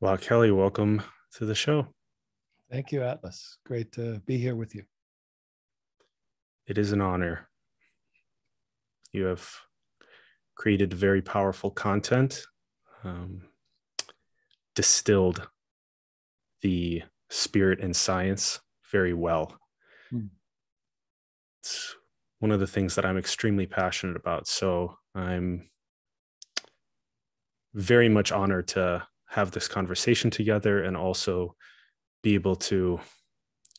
Well, Kelly, welcome to the show. Thank you, Atlas. Great to be here with you. It is an honor. You have created very powerful content, um, distilled the spirit and science very well. Hmm. It's one of the things that I'm extremely passionate about. So I'm very much honored to have this conversation together and also be able to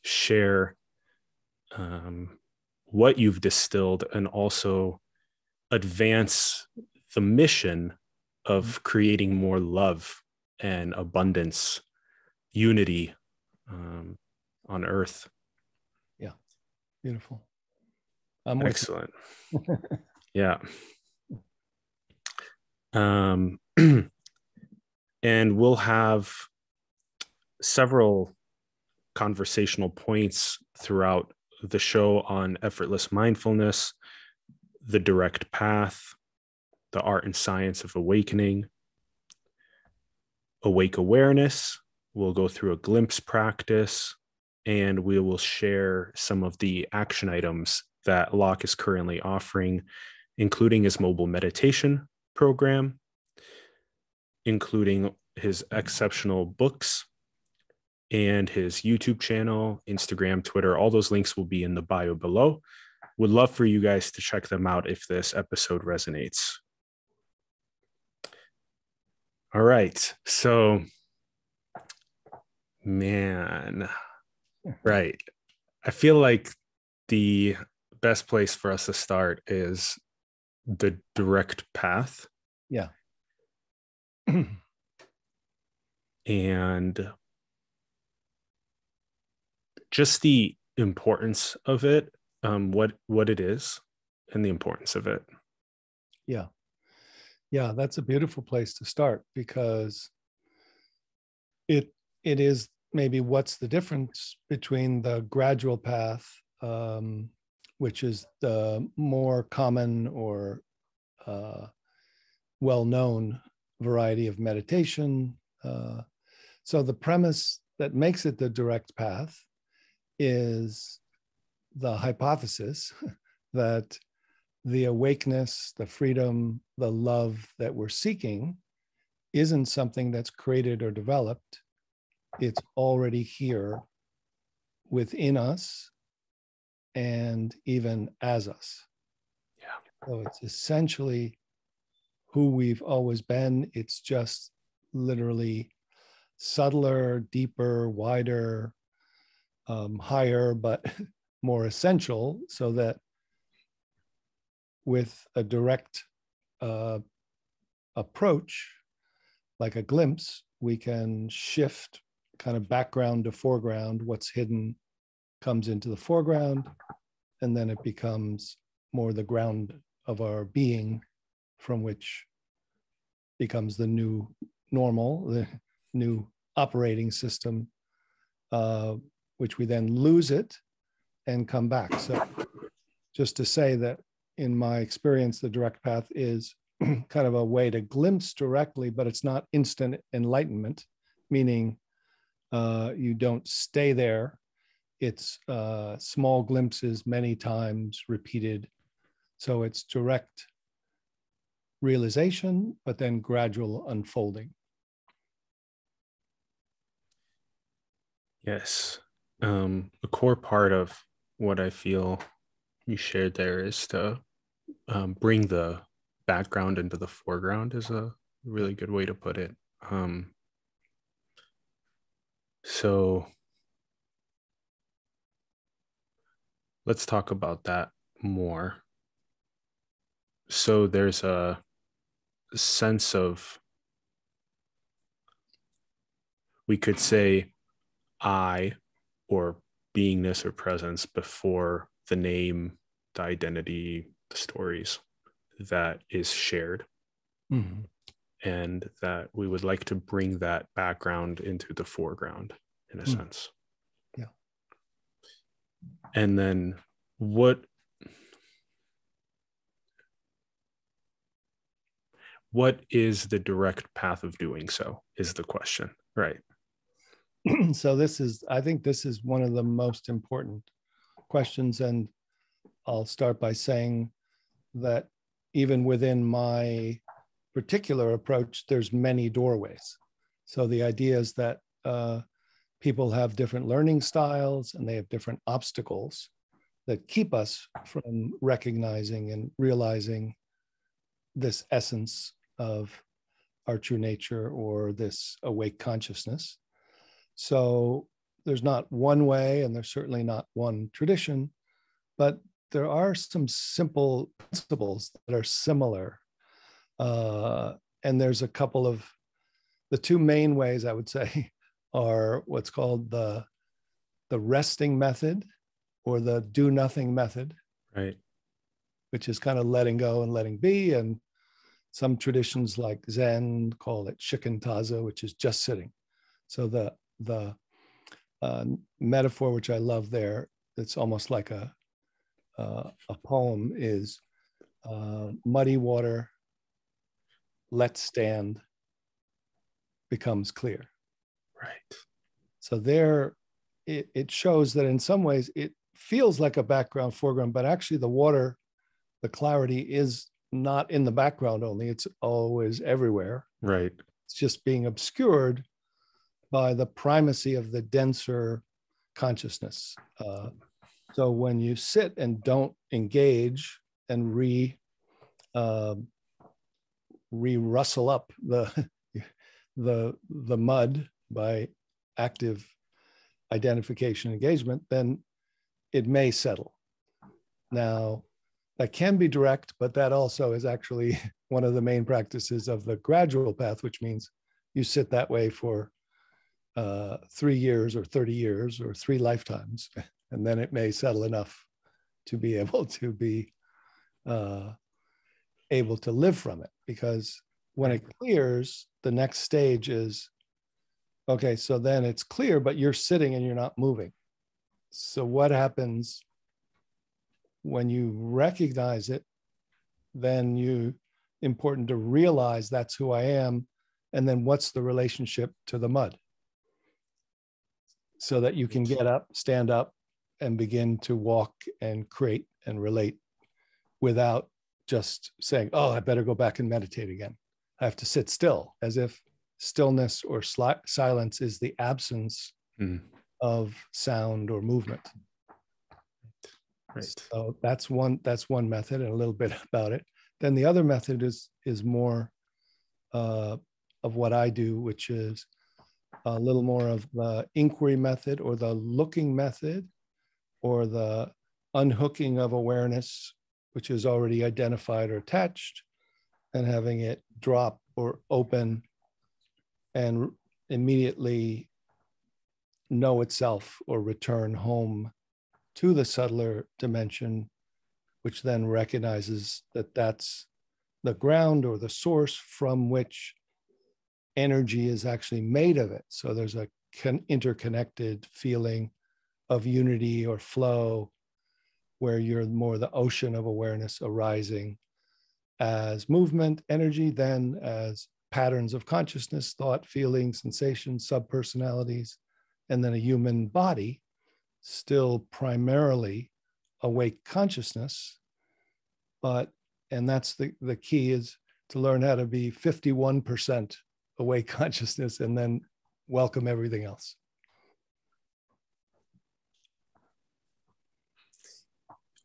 share um, what you've distilled and also advance the mission of mm-hmm. creating more love and abundance, unity um, on earth. Yeah, beautiful. I'm Excellent. yeah. Um, and we'll have several conversational points throughout the show on effortless mindfulness, the direct path, the art and science of awakening, awake awareness. We'll go through a glimpse practice and we will share some of the action items that Loch is currently offering, including his mobile meditation program, including his exceptional books and his YouTube channel, Instagram, Twitter. All those links will be in the bio below. Would love for you guys to check them out if this episode resonates. All right. So, man, right. I feel like the best place for us to start is the direct path. Yeah. and just the importance of it um, what what it is and the importance of it. Yeah. Yeah that's a beautiful place to start because it it is maybe what's the difference between the gradual path um, which is the more common or uh, well-known variety of meditation uh, so the premise that makes it the direct path is the hypothesis that the awakeness, the freedom, the love that we're seeking isn't something that's created or developed. It's already here within us and even as us. Yeah. So it's essentially who we've always been. It's just literally subtler, deeper, wider, um, higher, but more essential, so that with a direct uh, approach, like a glimpse, we can shift kind of background to foreground. What's hidden comes into the foreground, and then it becomes more the ground of our being from which becomes the new normal, the new operating system, uh, which we then lose it and come back. So, just to say that in my experience, the direct path is kind of a way to glimpse directly, but it's not instant enlightenment, meaning uh, you don't stay there. It's uh, small glimpses, many times repeated. So it's direct realization, but then gradual unfolding. Yes. Um, a core part of what I feel you shared there is to um, bring the background into the foreground is a really good way to put it. Um, so let's talk about that more. So there's a sense of, we could say, I or beingness or presence before the name, the identity, the stories that is shared. Mm-hmm. And that we would like to bring that background into the foreground in a mm. sense. Yeah. And then what what is the direct path of doing so is the question right so this is i think this is one of the most important questions and i'll start by saying that even within my particular approach there's many doorways so the idea is that uh, people have different learning styles and they have different obstacles that keep us from recognizing and realizing this essence of our true nature or this awake consciousness. So there's not one way, and there's certainly not one tradition, but there are some simple principles that are similar. Uh, and there's a couple of the two main ways I would say are what's called the the resting method or the do nothing method. Right. Which is kind of letting go and letting be. And some traditions like zen call it shikantaza which is just sitting. So the the uh, metaphor which i love there it's almost like a uh, a poem is uh, muddy water let stand becomes clear Right. So there, it, it shows that in some ways it feels like a background foreground, but actually the water, the clarity is not in the background only, it's always everywhere. Right. It's just being obscured by the primacy of the denser consciousness. Uh, so when you sit and don't engage and re uh, re rustle up the the the mud by active identification engagement, then it may settle. Now, that can be direct, but that also is actually one of the main practices of the gradual path, which means you sit that way for uh, three years or 30 years or three lifetimes, and then it may settle enough to be able to be uh, able to live from it. Because when it clears, the next stage is Okay, so then it's clear, but you're sitting and you're not moving. So what happens when you recognize it? Then you important to realize that's who I am, and then what's the relationship to the mud, so that you can get up, stand up, and begin to walk and create and relate without just saying, "Oh, I better go back and meditate again." I have to sit still, as if stillness or sli- silence is the absence mm. of sound or movement. Right. So that's one that's one method and a little bit about it. Then the other method is is more uh, of what I do, which is a little more of the inquiry method or the looking method or the unhooking of awareness, which is already identified or attached, and having it drop or open and immediately know itself or return home to the subtler dimension, which then recognizes that that's the ground or the source from which energy is actually made of it. So there's a con- interconnected feeling of unity or flow where you're more the ocean of awareness arising as movement, energy, then as patterns of consciousness, thought, feeling, sensations, subpersonalities, and then a human body, still primarily awake consciousness. But, and that's the, the key is to learn how to be 51% awake consciousness and then welcome everything else.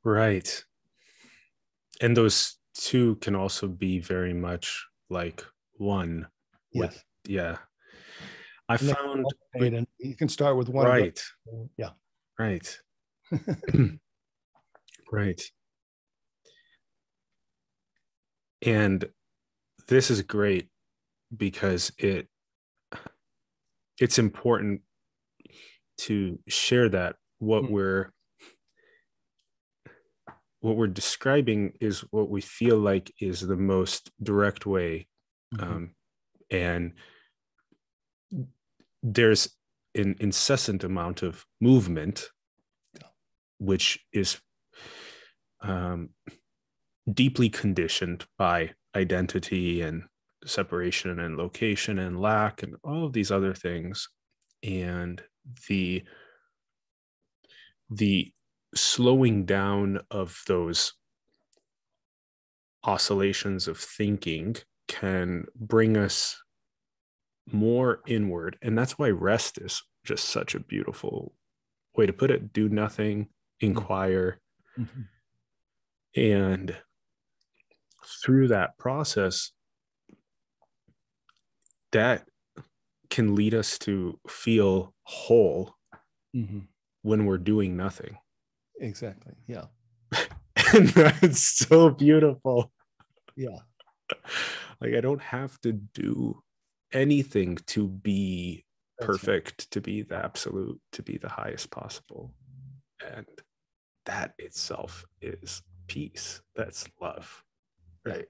Right. And those two can also be very much like one with yes. yeah. I found and you can start with one right. yeah. Right. Right. And this is great because it it's important to share that what mm-hmm. we're what we're describing is what we feel like is the most direct way Mm-hmm. Um, and there's an incessant amount of movement, which is um, deeply conditioned by identity and separation and location and lack and all of these other things. And the the slowing down of those oscillations of thinking can bring us more inward. And that's why rest is just such a beautiful way to put it. Do nothing inquire. Mm-hmm. and through that process that can lead us to feel whole mm-hmm. when we're doing nothing. Exactly. Yeah. And that's so beautiful. Yeah. Like i don't have to do anything to be that's perfect right. to be the absolute to be the highest possible. And that itself is peace. That's love. Right.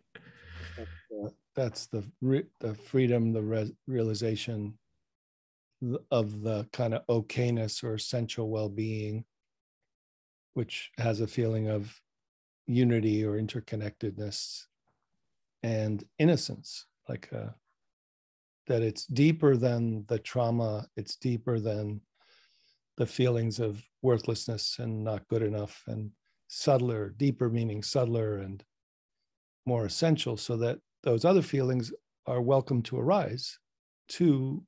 That's the re- the freedom the re- realization of the kind of okayness or essential well-being which has a feeling of unity or interconnectedness and innocence like a, uh, that it's deeper than the trauma it's deeper than the feelings of worthlessness and not good enough and subtler deeper meaning subtler and more essential so that those other feelings are welcome to arise to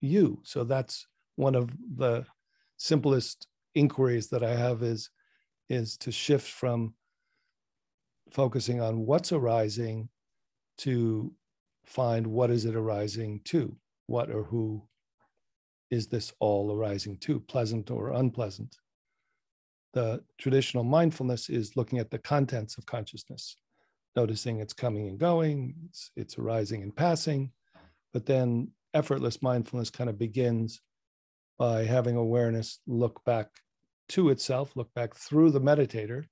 you. So that's one of the simplest inquiries that i have is is to shift from focusing on what's arising to find what is it arising to? What or who is this all arising to? Pleasant or unpleasant? The traditional mindfulness is looking at the contents of consciousness noticing it's coming and going, it's, it's arising and passing. But then effortless mindfulness kind of begins by having awareness look back to itself, look back through the meditator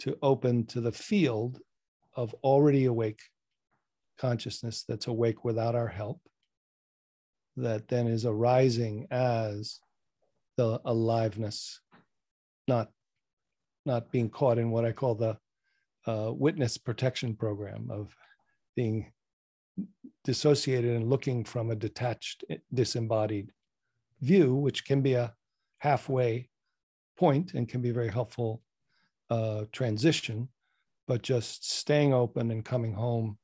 to open to the field of already awake consciousness that's awake without our help, that then is arising as the aliveness, not, not being caught in what I call the uh, witness protection program of being dissociated and looking from a detached, disembodied view, which can be a halfway point and can be very helpful uh, transition, but just staying open and coming home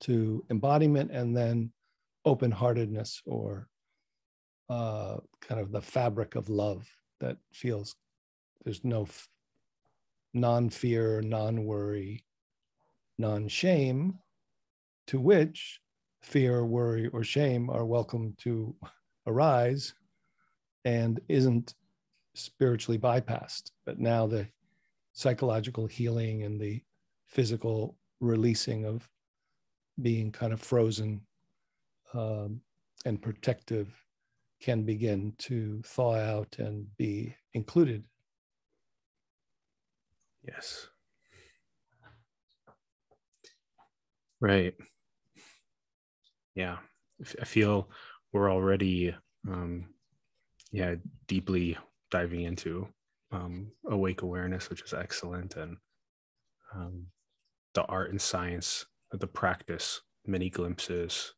to embodiment and then open heartedness or uh, kind of the fabric of love that feels there's no non fear, non worry, non shame, to which fear, worry, or shame are welcome to arise and isn't spiritually bypassed. But now the psychological healing and the physical releasing of being kind of frozen um, and protective can begin to thaw out and be included Yes. Right. Yeah. I feel we're already, um, yeah, deeply diving into um, awake awareness, which is excellent, and um, the art and science, of the practice, many glimpses,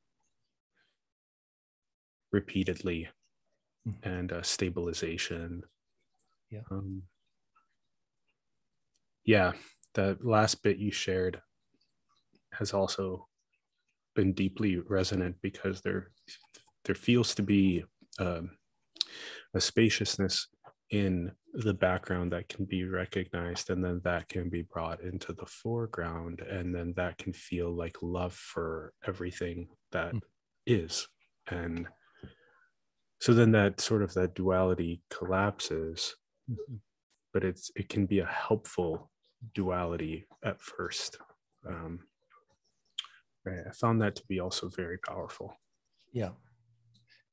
repeatedly, mm-hmm. and uh, stabilization. Yeah. Um, yeah, the last bit you shared has also been deeply resonant because there there feels to be um, a spaciousness in the background that can be recognized and then that can be brought into the foreground and then that can feel like love for everything that mm. is and so then that sort of that duality collapses mm-hmm. but it's it can be a helpful duality at first. Um. I found that to be also very powerful. Yeah,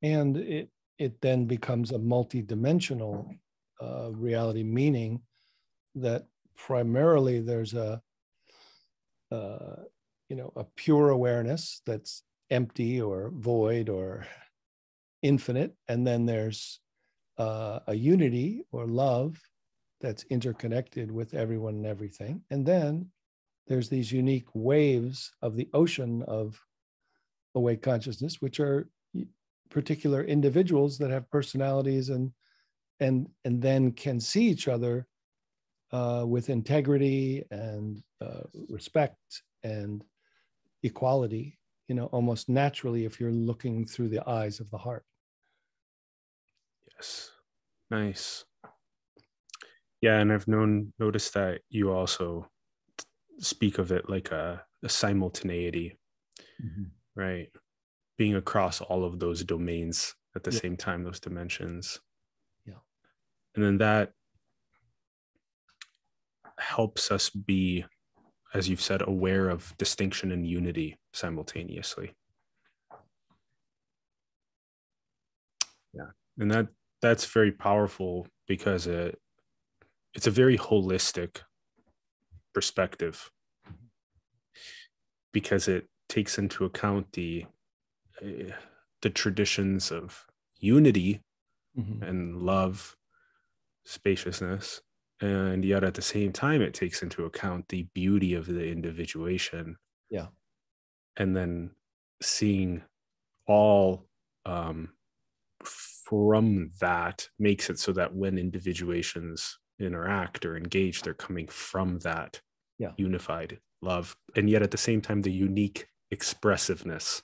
and it it then becomes a multi-dimensional uh, reality, meaning that primarily there's a uh, you know a pure awareness that's empty or void or infinite, and then there's uh, a unity or love that's interconnected with everyone and everything. And then there's these unique waves of the ocean of awake consciousness, which are particular individuals that have personalities and and and then can see each other uh, with integrity and uh, respect and equality you know almost naturally if you're looking through the eyes of the heart. Yes. Nice yeah and i've known noticed that you also speak of it like a, a simultaneity. Mm-hmm. right? Being across all of those domains at the yeah. same time those dimensions. Yeah. And then that helps us be as you've said aware of distinction and unity simultaneously. Yeah. And that that's very powerful because it it's a very holistic perspective because it takes into account the uh, the traditions of unity mm-hmm. and love spaciousness and yet at the same time it takes into account the beauty of the individuation yeah and then seeing all um, from that makes it so that when individuations interact or engage they're coming from that yeah. unified love and yet at the same time the unique expressiveness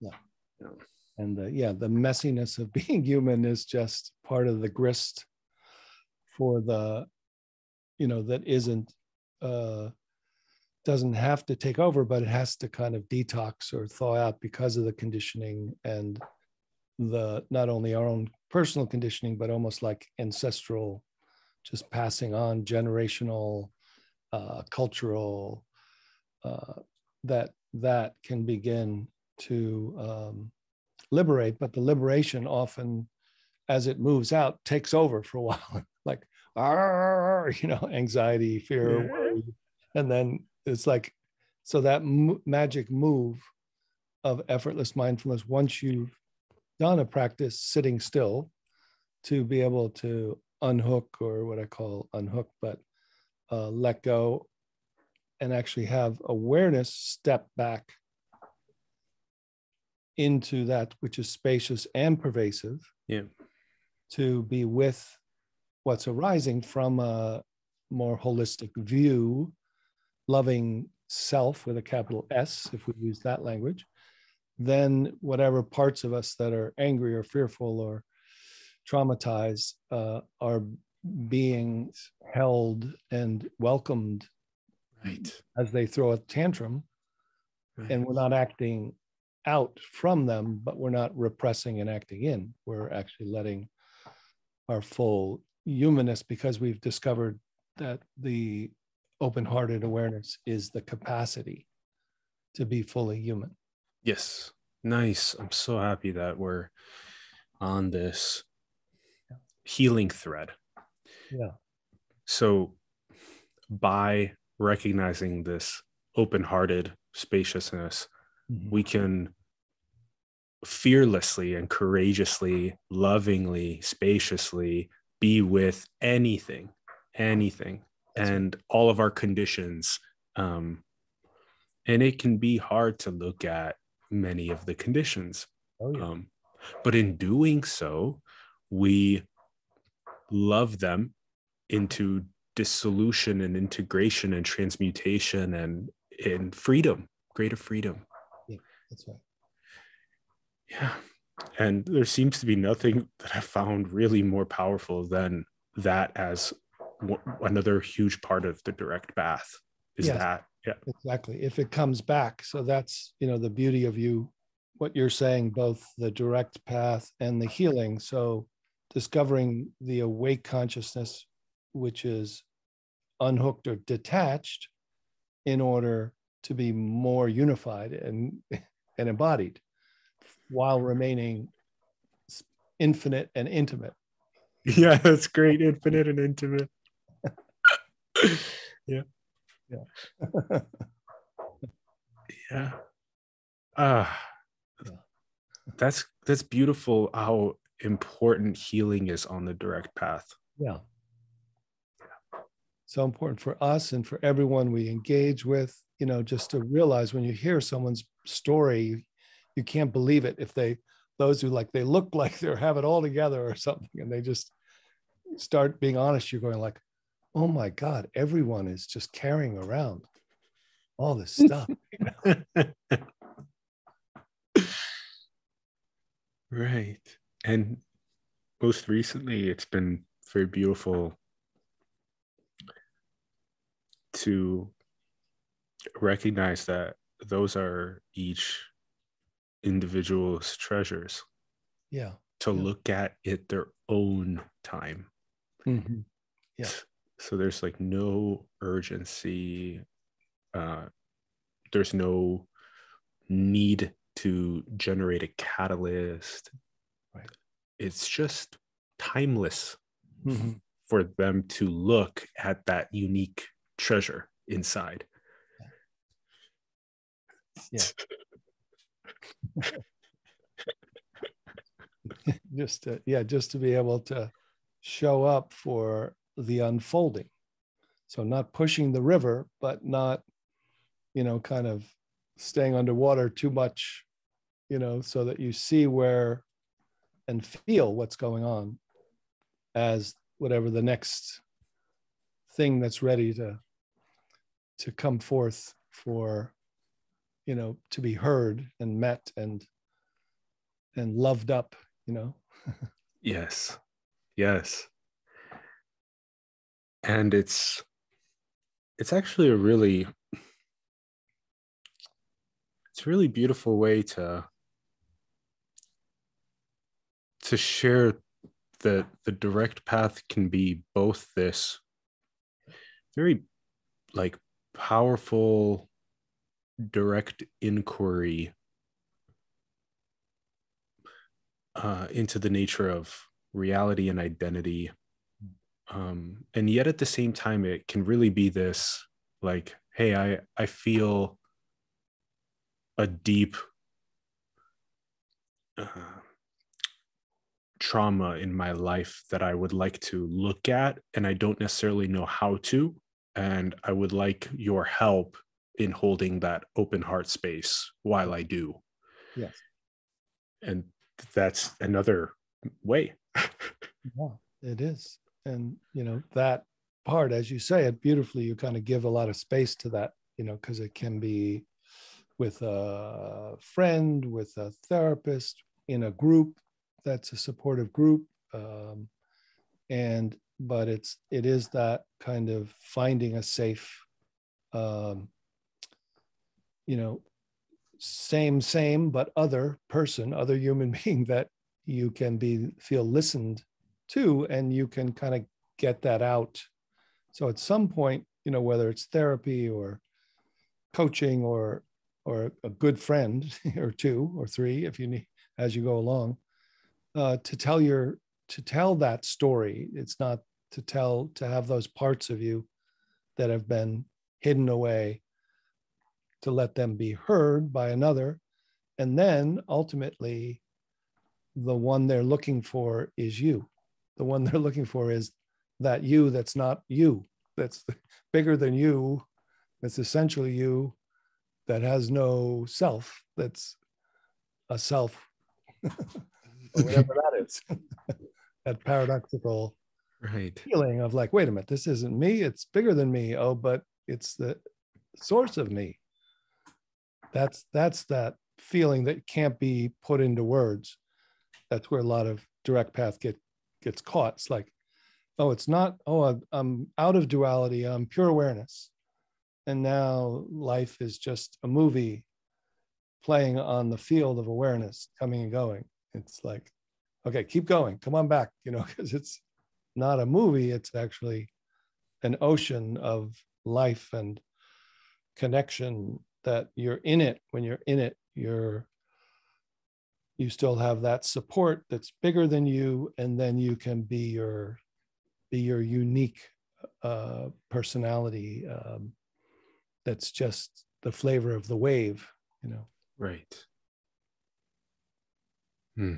yeah, yeah. and the, yeah the messiness of being human is just part of the grist for the you know that isn't uh doesn't have to take over but it has to kind of detox or thaw out because of the conditioning and the not only our own personal conditioning but almost like ancestral just passing on generational uh, cultural uh, that that can begin to um, liberate but the liberation often as it moves out takes over for a while like you know anxiety fear worry. and then it's like so that m- magic move of effortless mindfulness once you've done a practice sitting still to be able to unhook or what i call unhook but uh, let go and actually have awareness step back into that which is spacious and pervasive yeah. to be with what's arising from a more holistic view, loving self with a capital S, if we use that language, then whatever parts of us that are angry or fearful or traumatized uh, are being held and welcomed right. as they throw a tantrum. Right. and we're not acting out from them but we're not repressing and acting in. We're actually letting our full humanness because we've discovered that the open-hearted awareness is the capacity to be fully human. Yes. Nice. I'm so happy that we're on this healing thread yeah so by recognizing this open-hearted spaciousness mm-hmm. we can fearlessly and courageously lovingly spaciously be with anything, anything, That's and right. all of our conditions. Um, and it can be hard to look at many of the conditions. Oh, yeah. um, but in doing so, we love them into dissolution and integration and transmutation and in freedom, greater freedom. Yeah, that's right. Yeah. And there seems to be nothing that i found really more powerful than that as w- another huge part of the direct path is yes, that. Yeah. Exactly. If it comes back. So that's you know the beauty of you what you're saying both the direct path and the healing. So discovering the awake consciousness which is unhooked or detached in order to be more unified and and embodied while remaining infinite and intimate. Yeah, that's great. Infinite and intimate. yeah. Yeah. yeah. Ah. Uh, that's that's beautiful how important healing is on the direct path. Yeah. so important for us and for everyone we engage with you know just to realize when you hear someone's story you can't believe it if they those who like they look like they have it all together or something and they just start being honest you're going like oh my god everyone is just carrying around all this stuff right and most recently it's been very beautiful to recognize that those are each individual's treasures. Yeah. To yeah. look at it their own time. Mm-hmm. Yeah. So there's like no urgency. Uh, there's no need to generate a catalyst. It's just timeless mm-hmm. for them to look at that unique treasure inside. Yeah. just to, yeah, just to be able to show up for the unfolding. So not pushing the river, but not, you know, kind of staying underwater too much, you know, so that you see where and feel what's going on as whatever the next thing that's ready to to come forth for you know to be heard and met and and loved up you know? Yes. Yes. And it's it's actually a really it's a really beautiful way to to share that the direct path can be both this very like powerful direct inquiry uh, into the nature of reality and identity. Um, and yet at the same time, it can really be this like, hey, I, I feel a deep uh, trauma in my life that I would like to look at, and I don't necessarily know how to. And I would like your help in holding that open heart space while I do. Yes. And that's another way. yeah, it is. And, you know, that part, as you say it beautifully, you kind of give a lot of space to that, you know, because it can be with a friend, with a therapist, in a group that's a supportive group. Um, and, but it's, it is that kind of finding a safe um, you know, same, same, but other person, other human being that you can be feel listened to and you can kind of get that out. So at some point, you know, whether it's therapy or coaching or or a good friend or two or three if you need as you go along uh, to tell your to tell that story it's not to tell to have those parts of you that have been hidden away to let them be heard by another. And then ultimately, the one they're looking for is you. The one they're looking for is that you that's not you, that's bigger than you, that's essentially you, that has no self, that's a self, whatever that is. that paradoxical right. feeling of like, wait a minute, this isn't me, it's bigger than me. Oh, but it's the source of me. That's that's that feeling that can't be put into words. That's where a lot of direct path get gets caught. It's like oh it's not oh i'm out of duality i'm pure awareness. And now life is just a movie playing on the field of awareness coming and going it's like okay keep going. Come on back you know because it's not a movie. It's actually an ocean of life and connection that you're in it. When you're in it you're you still have that support that's bigger than you and then you can be your be your unique uh, personality um, that's just the flavor of the wave you know? Right hmm.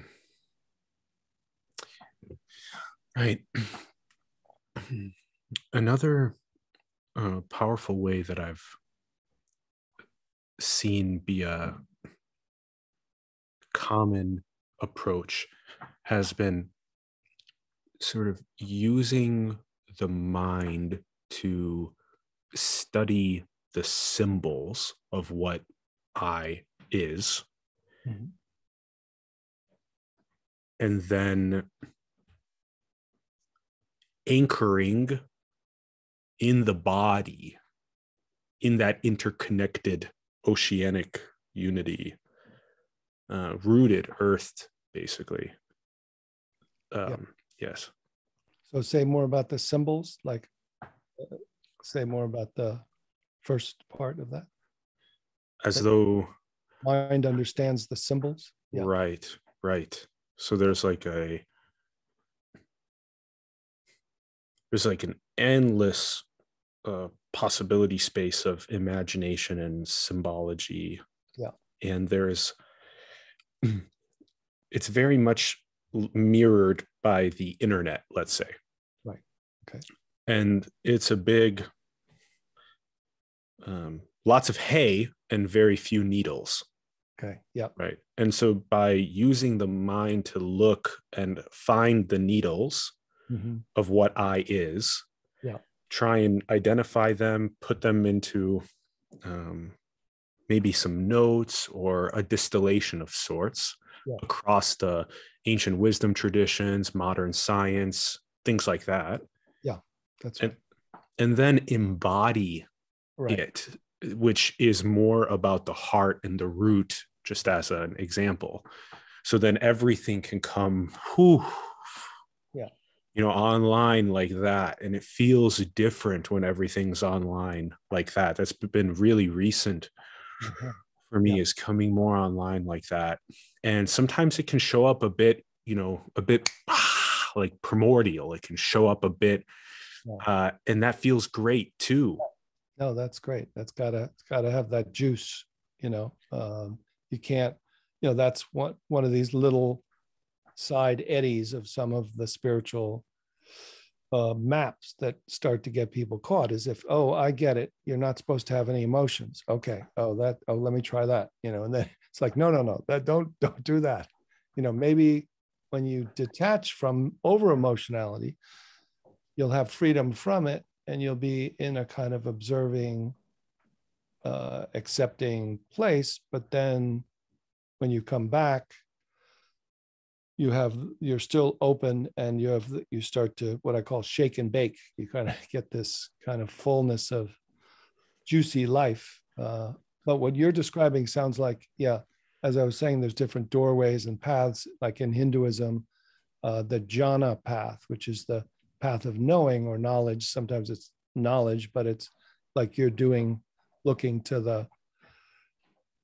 right another uh, powerful way that I've seen be a common approach has been sort of using the mind to study the symbols of what I is. Mm-hmm. And then anchoring in the body, in that interconnected oceanic unity, uh, rooted, earthed, basically. Um, Yes. So say more about the symbols, like uh, say more about the first part of that. As that though mind understands the symbols. Yeah. Right, right. So there's like a there's like an endless uh, possibility space of imagination and symbology. Yeah. And there's it's very much mirrored by the internet, let's say. Right. Okay. And it's a big, um, lots of hay and very few needles. Okay. Yeah. Right. And so by using the mind to look and find the needles mm-hmm. of what I is, yeah. try and identify them, put them into um, maybe some notes or a distillation of sorts yeah. across the ancient wisdom traditions, modern science, things like that. Yeah, that's right. And, and then embody right. it, which is more about the heart and the root, just as an example. So then everything can come, whew, yeah, you know, online like that. And it feels different when everything's online like that. That's been really recent. Mm-hmm for me yeah. is coming more online like that and sometimes it can show up a bit you know a bit like primordial it can show up a bit yeah. uh, and that feels great too no that's great that's gotta gotta have that juice you know um, you can't you know that's one one of these little side eddies of some of the spiritual uh, maps that start to get people caught is if oh i get it. You're not supposed to have any emotions. Okay. Oh that oh let me try that you know and then it's like no no no that don't don't do that. You know maybe when you detach from over emotionality you'll have freedom from it and you'll be in a kind of observing uh, accepting place but then when you come back you have you're still open and you have you start to what i call shake and bake. You kind of get this kind of fullness of juicy life. Uh, but what you're describing sounds like yeah as i was saying there's different doorways and paths like in hinduism uh, the jnana path which is the path of knowing or knowledge. Sometimes it's knowledge but it's like you're doing looking to the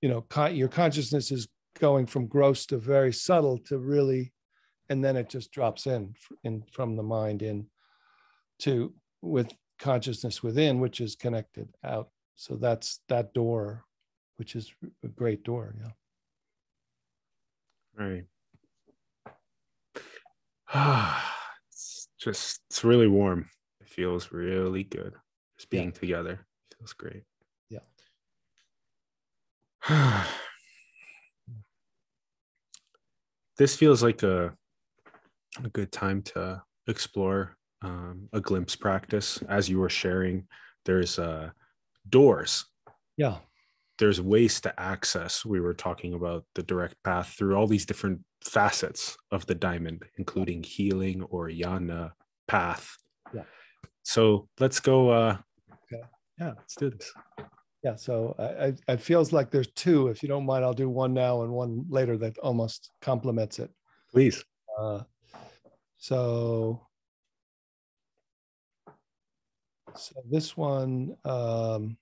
you know con- your consciousness is going from gross to very subtle to really and then it just drops in in from the mind in to with consciousness within which is connected out. So that's that door which is a great door yeah. Right. Ah it's just it's really warm. It feels really good just being yeah. together feels great this feels like a a good time to explore um, a glimpse practice. As you were sharing, there's uh, doors. Yeah. There's ways to access. We were talking about the direct path through all these different facets of the diamond, including healing or yana path. Yeah. So let's go. Uh, okay. Yeah, let's do this. Yeah. So I, it feels like there's two. If you don't mind, I'll do one now and one later that almost complements it. Please. Uh, so, so this one, um,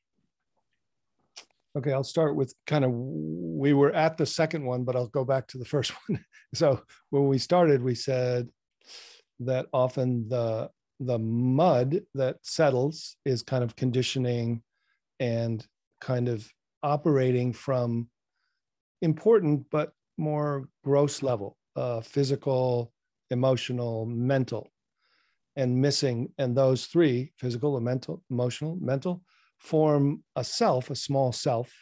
okay, I'll start with kind of, we were at the second one, but I'll go back to the first one. so when we started, we said that often the, the mud that settles is kind of conditioning and kind of operating from important but more gross level uh, physical emotional, mental. and missing. And those three physical, mental, emotional, mental form a self, a small self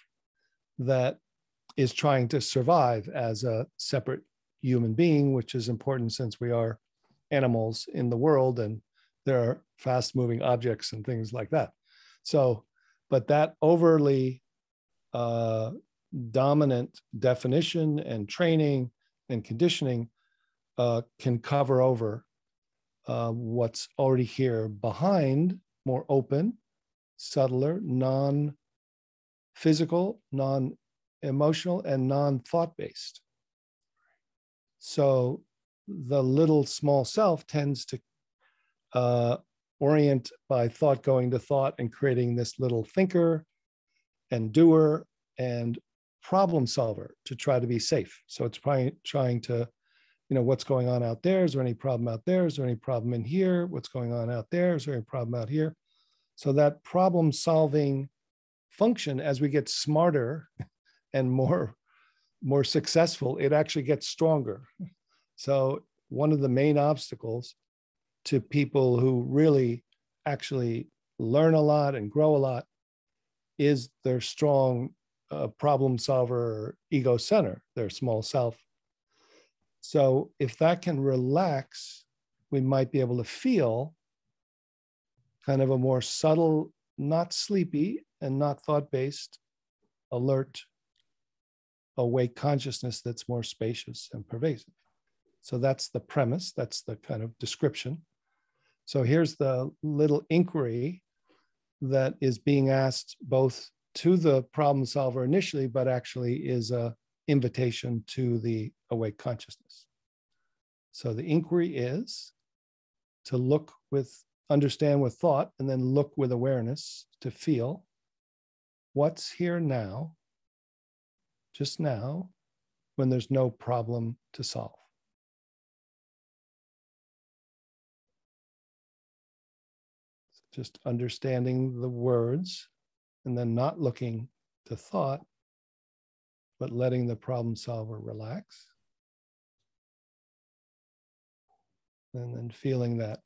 that is trying to survive as a separate human being, which is important since we are animals in the world and there are fast moving objects and things like that. So, but that overly uh, dominant definition and training and conditioning uh, can cover over uh, what's already here behind more open, subtler, non physical, non emotional, and non thought based. So the little small self tends to uh, orient by thought going to thought and creating this little thinker and doer and problem solver to try to be safe. So it's trying trying to, you know, what's going on out there? Is there any problem out there? Is there any problem in here? What's going on out there? Is there any problem out here? So that problem solving function, as we get smarter and more more successful, it actually gets stronger. So one of the main obstacles to people who really actually learn a lot and grow a lot is their strong uh, problem solver ego center, their small self. So if that can relax, we might be able to feel kind of a more subtle, not sleepy and not thought based, alert, awake consciousness that's more spacious and pervasive. So that's the premise, that's the kind of description. So here's the little inquiry that is being asked both to the problem solver initially, but actually is a invitation to the awake consciousness. So the inquiry is to look with, understand with thought, and then look with awareness to feel what's here now, just now, when there's no problem to solve. Just understanding the words and then not looking to thought, but letting the problem solver relax. And then feeling that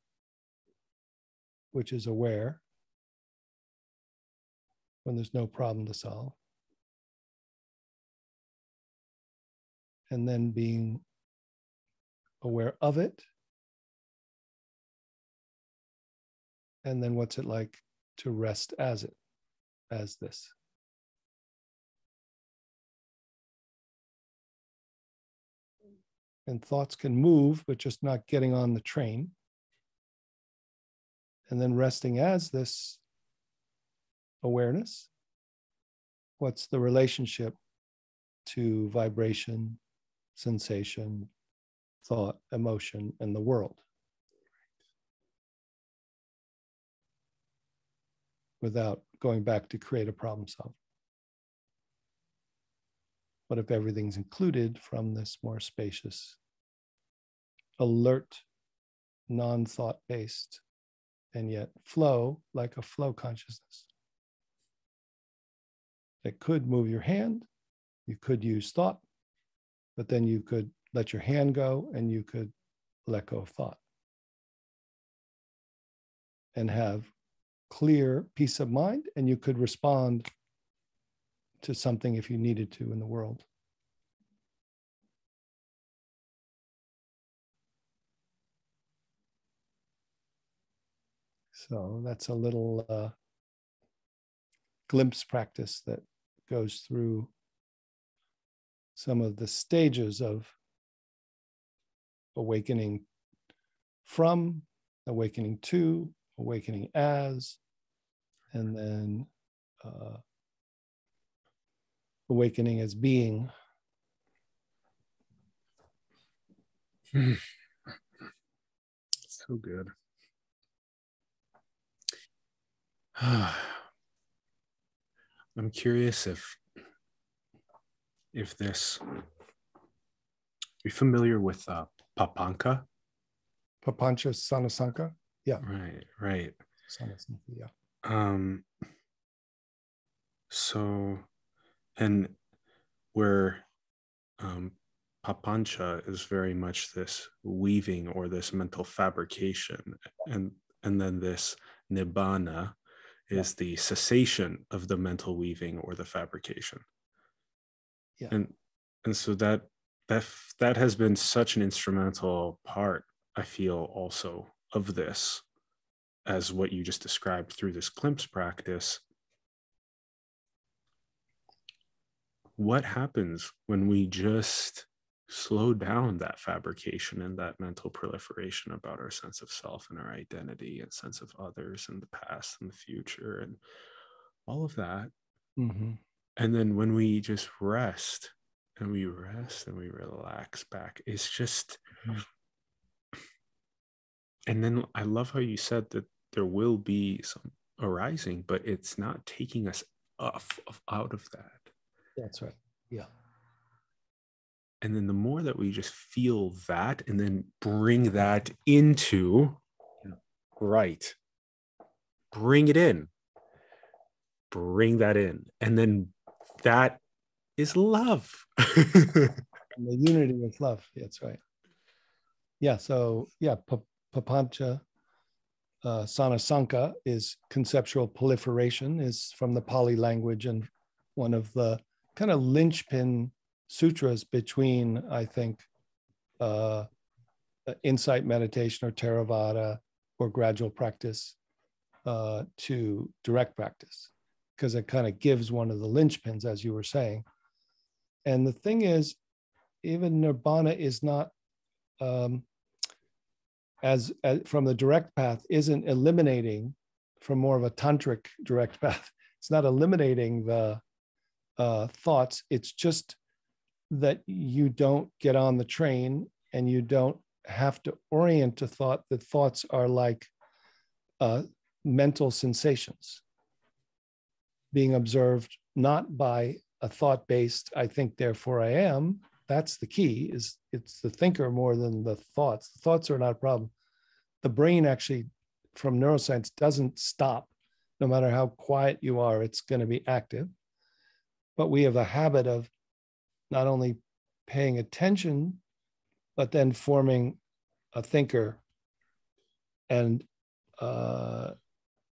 which is aware when there's no problem to solve. And then being aware of it And then what's it like to rest as it, as this? And thoughts can move, but just not getting on the train. And then resting as this awareness. What's the relationship to vibration, sensation, thought, emotion, and the world? Without going back to create a problem solve. What if everything's included from this more spacious, alert, non thought based, and yet flow like a flow consciousness? That could move your hand, you could use thought, but then you could let your hand go and you could let go of thought and have clear peace of mind and you could respond to something if you needed to in the world. So that's a little uh, glimpse practice that goes through some of the stages of awakening from, awakening to, awakening as, and then uh, awakening as being. so good. I'm curious if if this are you familiar with uh, Papanka? Papancha Sanasanka? Yeah. Right, right. Yeah. Um so and where um papancha is very much this weaving or this mental fabrication and and then this nibbana is the cessation of the mental weaving or the fabrication yeah. and and so that that that has been such an instrumental part i feel also of this as what you just described through this glimpse practice what happens when we just slow down that fabrication and that mental proliferation about our sense of self and our identity and sense of others and the past and the future and all of that mm-hmm. and then when we just rest and we rest and we relax back it's just mm-hmm. And then i love how you said that there will be some arising but it's not taking us off of, out of that. That's right. Yeah. And then the more that we just feel that and then bring that into right. Bring it in. Bring that in. And then that is love. The unity is love. That's right. Yeah so yeah papancha uh, sanasanka is conceptual proliferation is from the pali language and one of the kind of linchpin sutras between, I think, uh, insight meditation or Theravada or gradual practice uh, to direct practice, because it kind of gives one of the linchpins, as you were saying. And the thing is, even nirvana is not, um, as, as from the direct path, isn't eliminating from more of a tantric direct path. It's not eliminating the uh, thoughts. It's just that you don't get on the train and you don't have to orient to thought The thoughts are like uh, mental sensations being observed not by a thought based i think therefore i am that's the key is it's the thinker more than the thoughts. The thoughts are not a problem. The brain actually from neuroscience doesn't stop. No matter how quiet you are it's going to be active. But we have a habit of not only paying attention, but then forming a thinker. And, uh,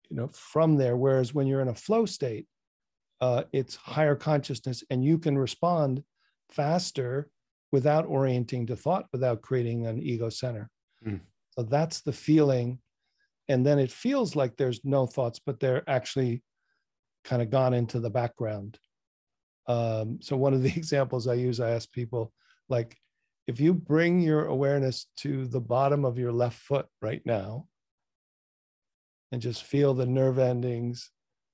you know, from there, whereas when you're in a flow state, uh, it's higher consciousness and you can respond faster without orienting to thought, without creating an ego center. Mm. So that's the feeling. And then it feels like there's no thoughts, but they're actually kind of gone into the background. Um, so one of the examples I use, I ask people, like, if you bring your awareness to the bottom of your left foot right now, and just feel the nerve endings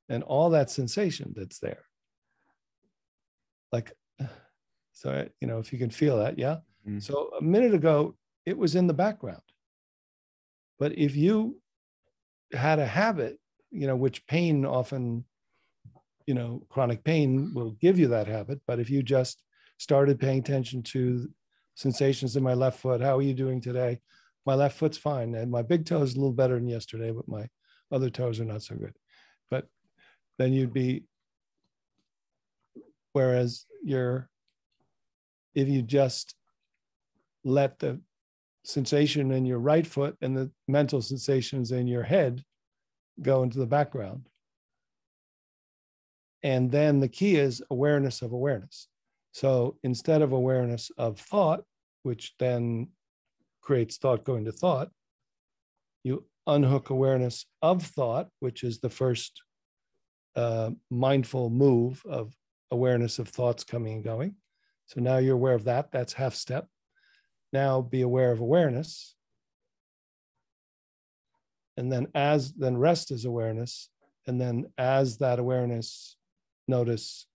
and all that sensation that's there. Like, so you know, if you can feel that, yeah. Mm-hmm. So a minute ago, it was in the background. But if you had a habit, you know, which pain often you know, chronic pain will give you that habit. But if you just started paying attention to sensations in my left foot, how are you doing today? My left foot's fine. And my big toe is a little better than yesterday, but my other toes are not so good. But then you'd be, whereas you're, if you just let the sensation in your right foot and the mental sensations in your head go into the background, and then the key is awareness of awareness. So instead of awareness of thought, which then creates thought going to thought, you unhook awareness of thought, which is the first uh, mindful move of awareness of thoughts coming and going. So now you're aware of that. That's half step. Now be aware of awareness. And then as then rest is awareness. And then as that awareness notice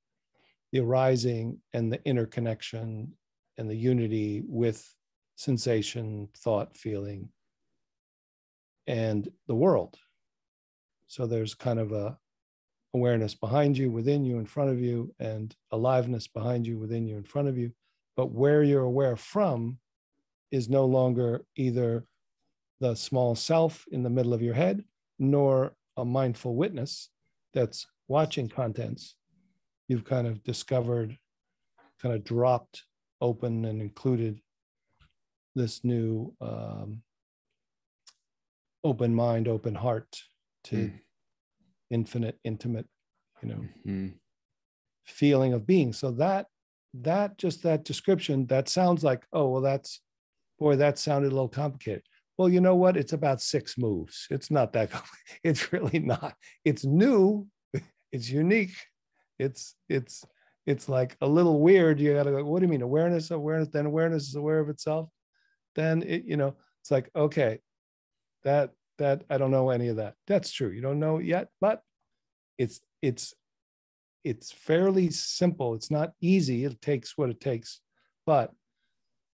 the arising and the interconnection and the unity with sensation, thought, feeling, and the world. So there's kind of a awareness behind you, within you, in front of you, and aliveness behind you, within you, in front of you. But where you're aware from is no longer either the small self in the middle of your head, nor a mindful witness that's watching contents, you've kind of discovered, kind of dropped open and included this new um, open mind, open heart to mm. Infinite, intimate, you know, mm-hmm. feeling of being. So that that just that description that sounds like oh well that's boy that sounded a little complicated. Well you know what? It's about six moves. It's not that it's really not. It's new. It's unique. It's it's it's like a little weird. You gotta go what do you mean awareness awareness then awareness is aware of itself? Then it you know it's like okay that that i don't know any of that that's true you don't know yet but it's it's it's fairly simple. It's not easy. It takes what it takes, but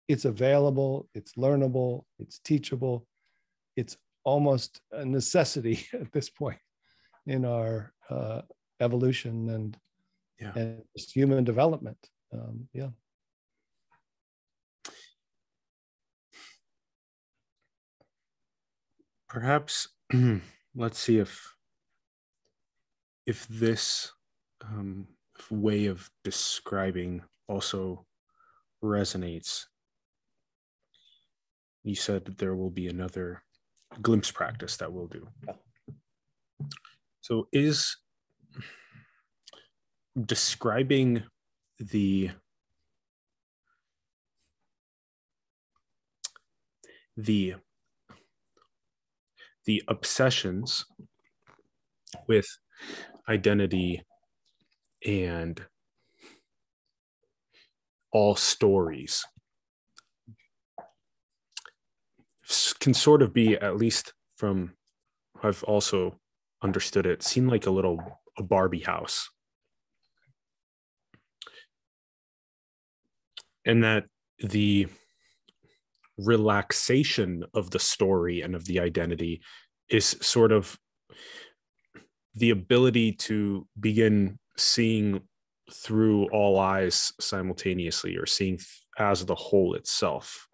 it's available, it's learnable, it's teachable. It's almost a necessity at this point in our uh, evolution and, yeah. and human development. Um, yeah. Perhaps let's see if if this um, way of describing also resonates. You said that there will be another glimpse practice that we'll do. So, is describing the the the obsessions with identity and all stories can sort of be at least from i've also understood it seem like a little a barbie house. And that the relaxation of the story and of the identity is sort of the ability to begin seeing through all eyes simultaneously or seeing as the whole itself.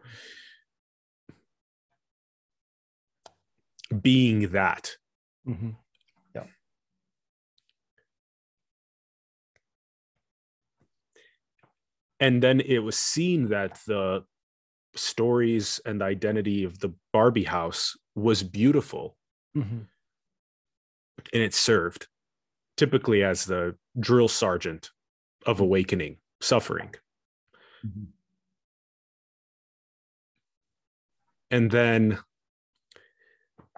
Being that. Mm-hmm. yeah. And then it was seen that the stories and the identity of the barbie house was beautiful mm-hmm. and it served typically as the drill sergeant of mm-hmm. awakening, suffering. Mm-hmm. And then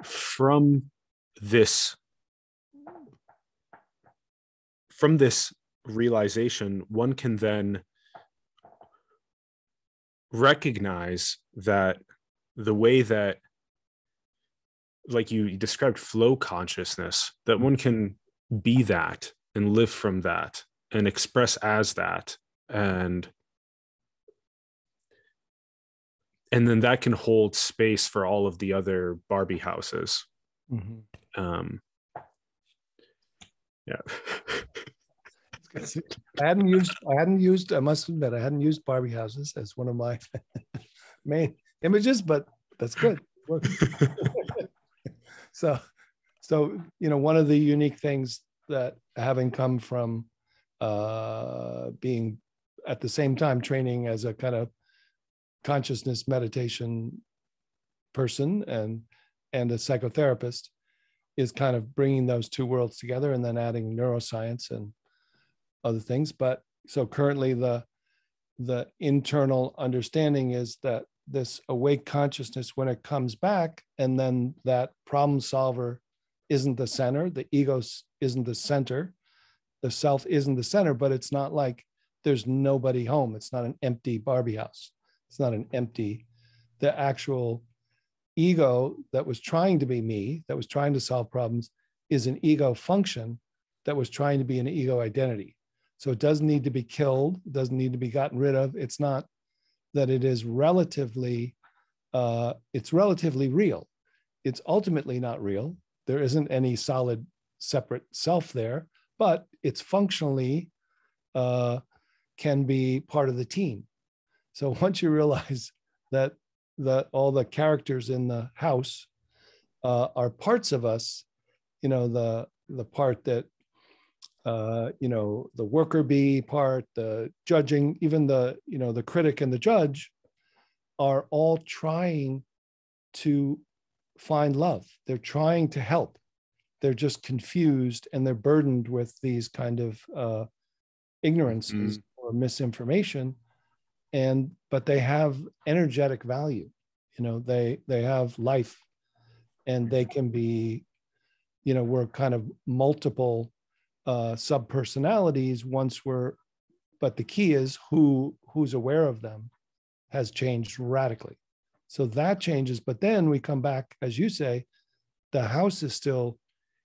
from this from this realization one can then recognize that the way that like you described flow consciousness that one can be that and live from that and express as that. And and then that can hold space for all of the other barbie houses. Mm-hmm. um yeah i hadn't used i hadn't used i must admit i hadn't used barbie houses as one of my main images but that's good. So so you know one of the unique things that having come from uh, being at the same time training as a kind of consciousness meditation person and and a psychotherapist is kind of bringing those two worlds together and then adding neuroscience and other things but so currently the the internal understanding is that this awake consciousness when it comes back and then that problem solver isn't the center the ego isn't the center the self isn't the center but it's not like there's nobody home. It's not an empty barbie house. It's not an empty the actual ego that was trying to be me that was trying to solve problems is an ego function that was trying to be an ego identity so it doesn't need to be killed it doesn't need to be gotten rid of. It's not that it is relatively uh, it's relatively real. It's ultimately not real. There isn't any solid separate self there, but it's functionally uh, can be part of the team. So once you realize that that all the characters in the house uh, are parts of us, you know the the part that uh, you know, the worker bee part, the judging, even the, you know, the critic and the judge are all trying to find love. They're trying to help. They're just confused and they're burdened with these kind of uh, ignorances mm. or misinformation. And but they have energetic value. You know, they they have life, and they can be, you know, we're kind of multiple uh, sub personalities once we're. But the key is who who's aware of them has changed radically. So that changes. But then we come back, as you say, the house is still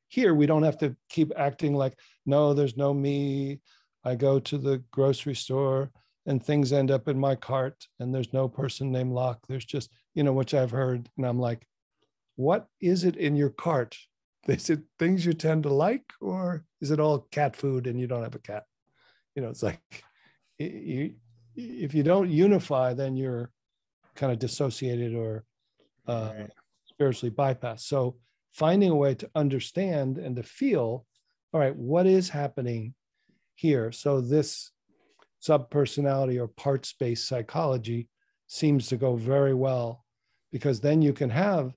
here. We don't have to keep acting like, no, there's no me. I go to the grocery store and things end up in my cart and there's no person named Loch. There's just, you know, which I've heard. And I'm like, what is it in your cart? Is it things you tend to like, or is it all cat food and you don't have a cat? You know, it's like you, if you don't unify, then you're kind of dissociated or uh, right. spiritually bypassed. So finding a way to understand and to feel, all right, what is happening here? So this subpersonality or parts-based psychology seems to go very well because then you can have,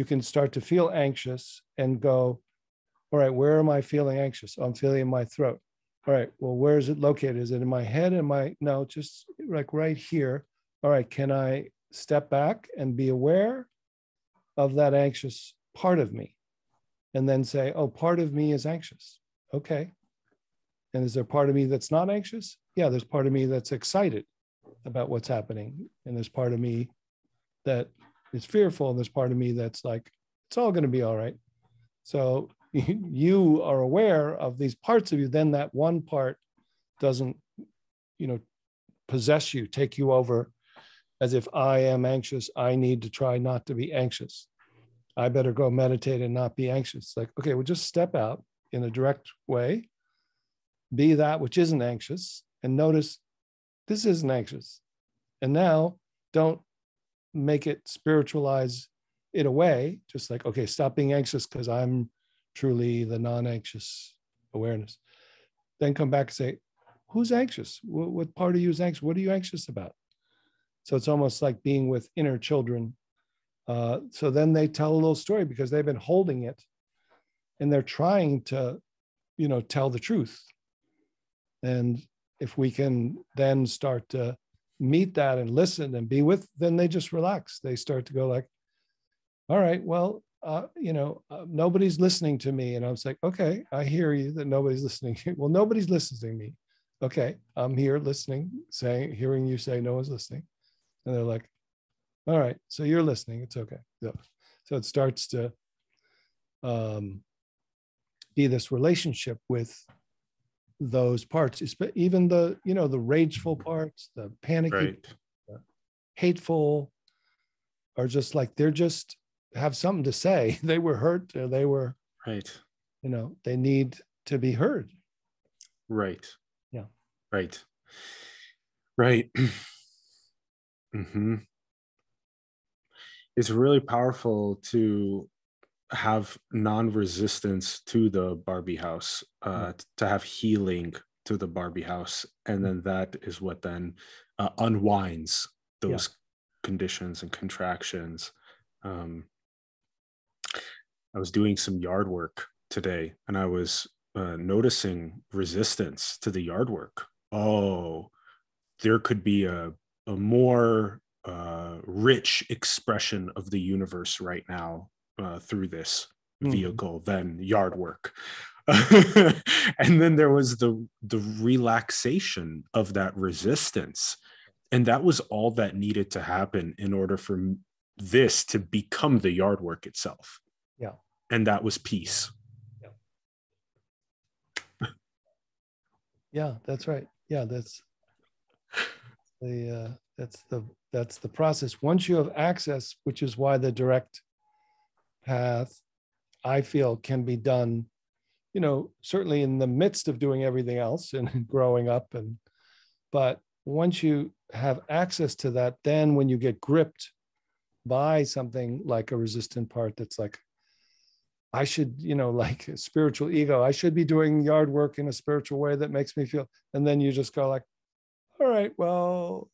you can start to feel anxious and go, all right, where am I feeling anxious? Oh, I'm feeling in my throat. All right well where is it located? Is it in my head? Am i no just like right here. All right can i step back and be aware of that anxious part of me? And then say oh part of me is anxious. Okay. And is there part of me that's not anxious? Yeah there's part of me that's excited about what's happening. And there's part of me that is fearful and there's part of me that's like it's all going to be all right so you are aware of these parts of you, then that one part doesn't, you know, possess you, take you over as if I am anxious. I need to try not to be anxious. I better go meditate and not be anxious. Like, okay, we'll just step out in a direct way, be that which isn't anxious, and notice this isn't anxious. And now don't make it spiritualize it away, just like, okay, stop being anxious because I'm truly the non-anxious awareness. Then come back and say who's anxious? What, what, part of you is anxious? What are you anxious about? So it's almost like being with inner children. Uh, so then they tell a little story because they've been holding it and they're trying to you know tell the truth. And if we can then start to meet that and listen and be with then they just relax they start to go like all right well uh, you know, uh, nobody's listening to me. And I was like, okay, I hear you that nobody's listening. well, nobody's listening to me. Okay, I'm here listening, saying, hearing you say no one's listening. And they're like, all right, so you're listening. It's okay. So, so it starts to um, be this relationship with those parts, even the, you know, the rageful parts, the panicky, right. the hateful, are just like, they're just have something to say. They were hurt. They were right. You know, they need to be heard. Right. Yeah. Right. Right. mm-hmm. It's really powerful to have non-resistance to the Barbie house, uh, mm. to have healing to the Barbie house, and then that is what then uh, unwinds those yeah. conditions and contractions. Um, I was doing some yard work today and I was uh, noticing resistance to the yard work. Oh, there could be a, a more uh, rich expression of the universe right now uh, through this mm. vehicle than yard work. and then there was the the relaxation of that resistance and that was all that needed to happen in order for this to become the yard work itself yeah. And that was peace. Yeah. yeah, that's right. Yeah, that's the uh, that's the that's the process. Once you have access, which is why the direct path, I feel, can be done. You know, certainly in the midst of doing everything else and growing up, and but once you have access to that, then when you get gripped by something like a resistant part that's like I should, you know, like spiritual ego, I should be doing yard work in a spiritual way that makes me feel. And then you just go like, all right, well,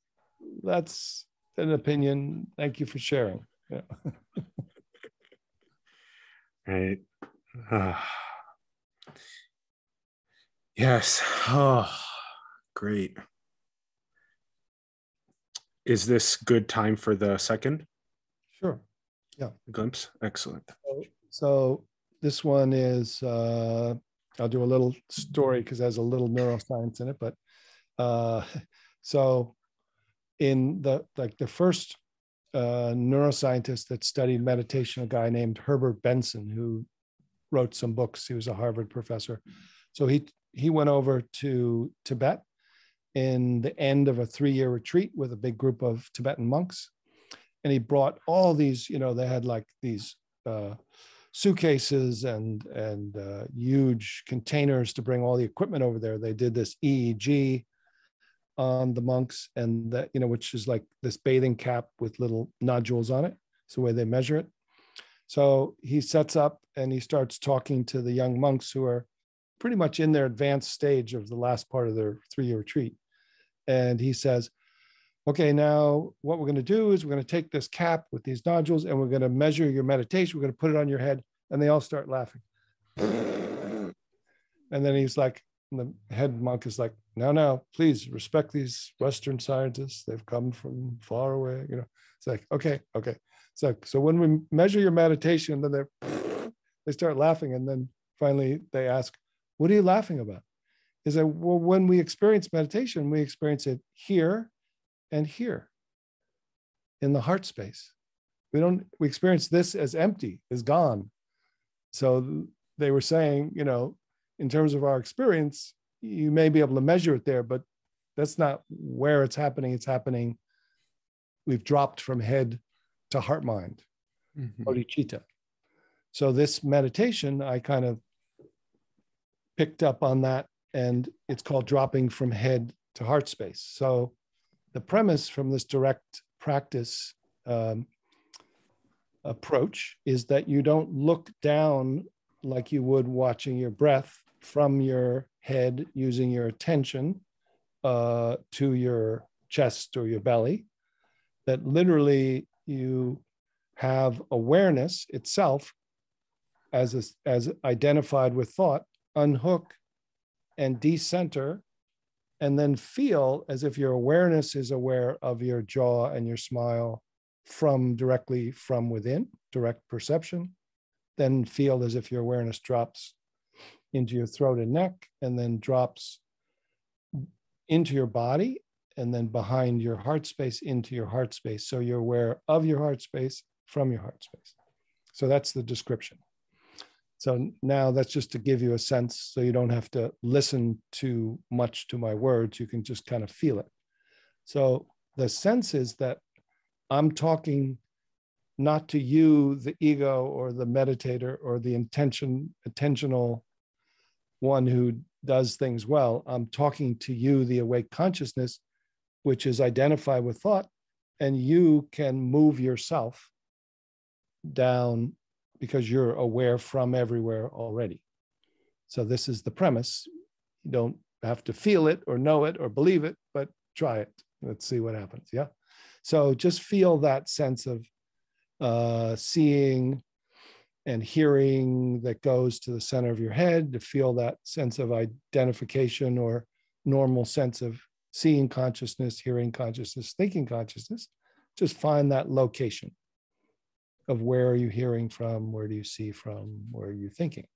that's an opinion. Thank you for sharing. Yeah. right. Uh, yes. Oh, great. Is this good time for the second? Sure. Yeah. Glimpse. Excellent. So, so this one is, uh, I'll do a little story because there's a little neuroscience in it, but uh, so in the like the first uh, neuroscientist that studied meditation, a guy named Herbert Benson, who wrote some books. He was a Harvard professor. So he he went over to Tibet in the end of a three-year retreat with a big group of Tibetan monks, and he brought all these. You know, they had like these uh, suitcases and and uh, huge containers to bring all the equipment over there. They did this EEG on the monks and that you know which is like this bathing cap with little nodules on it. It's the way they measure it. So he sets up and he starts talking to the young monks who are pretty much in their advanced stage of the last part of their three-year retreat. And he says okay now what we're going to do is we're going to take this cap with these nodules and we're going to measure your meditation. We're going to put it on your head. And they all start laughing. And then he's like the head monk is like no, no, please respect these Western scientists. They've come from far away. You know, it's like, okay, okay. So, so when we measure your meditation, then they they start laughing, and then finally they ask, "What are you laughing about?" Is that well, when we experience meditation, we experience it here and here in the heart space. We don't we experience this as empty, as gone. So they were saying, you know, in terms of our experience, you may be able to measure it there, but that's not where it's happening. It's happening. We've dropped from head to heart mind, mm-hmm. bodhicitta. So this meditation, I kind of picked up on that, and it's called dropping from head to heart space. So the premise from this direct practice um, approach is that you don't look down like you would watching your breath from your head using your attention uh, to your chest or your belly, that literally you have awareness itself as, a, as identified with thought, unhook and decenter, and then feel as if your awareness is aware of your jaw and your smile from directly from within, direct perception. Then feel as if your awareness drops into your throat and neck, and then drops into your body, and then behind your heart space into your heart space. So you're aware of your heart space from your heart space. So that's the description. So now that's just to give you a sense so you don't have to listen too much to my words. You can just kind of feel it. So the sense is that I'm talking not to you, the ego or the meditator or the intention, attentional one who does things well. I'm talking to you, the awake consciousness, which is identified with thought, and you can move yourself down because you're aware from everywhere already. So, this is the premise. You don't have to feel it or know it or believe it, but try it. Let's see what happens. Yeah. So, just feel that sense of uh, seeing, and hearing that goes to the center of your head to feel that sense of identification or normal sense of seeing consciousness, hearing consciousness, thinking consciousness. Just find that location of where are you hearing from, where do you see from, where are you thinking?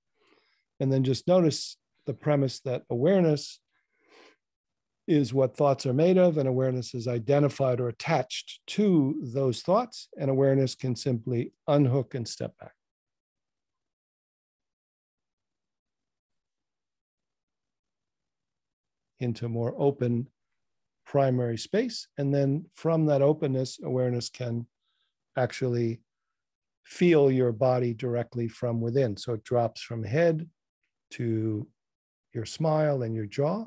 And then just notice the premise that awareness is what thoughts are made of, and awareness is identified or attached to those thoughts, and awareness can simply unhook and step back. Into more open primary space. And then from that openness, awareness can actually feel your body directly from within. So it drops from head to your smile and your jaw,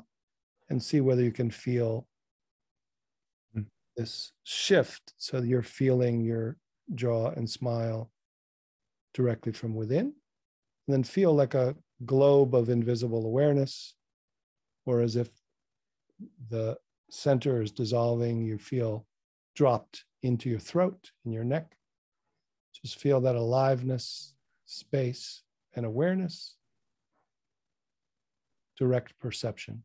and see whether you can feel hmm. this shift so you're feeling your jaw and smile directly from within And then feel like a globe of invisible awareness, or as if the center is dissolving, you feel dropped into your throat and your neck. Just feel that aliveness, space, and awareness, direct perception.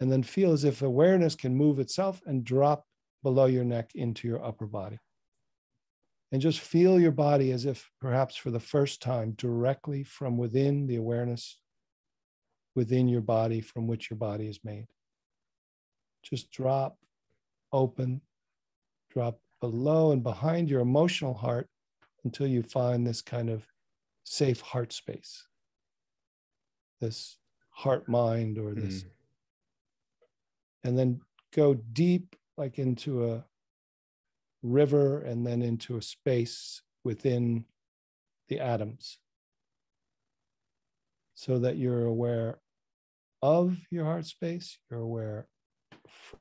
And then feel as if awareness can move itself and drop below your neck into your upper body. And just feel your body as if perhaps for the first time directly from within the awareness within your body from which your body is made. Just drop, open, drop below and behind your emotional heart until you find this kind of safe heart space, this heart mind or this. Mm. And then go deep, like into a river and then into a space within the atoms so that you're aware of your heart space, you're aware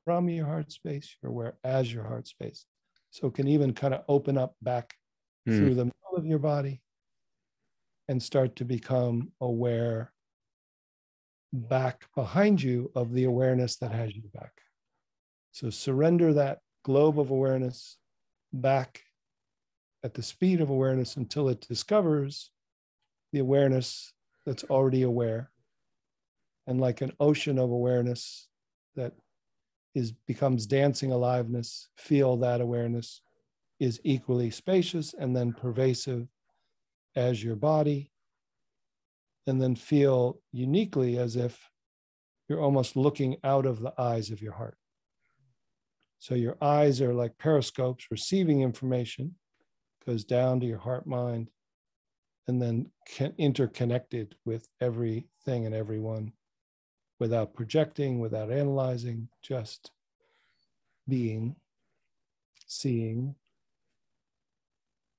from your heart space, you're aware as your heart space. So it can even kind of open up back mm. through the middle of your body and start to become aware back behind you of the awareness that has you back. So surrender that globe of awareness back at the speed of awareness until it discovers the awareness that's already aware. And like an ocean of awareness that is becomes dancing aliveness, feel that awareness is equally spacious and then pervasive as your body. And then feel uniquely as if you're almost looking out of the eyes of your heart. So your eyes are like periscopes receiving information, goes down to your heart mind, and then can interconnected with everything and everyone without projecting, without analyzing, just being, seeing,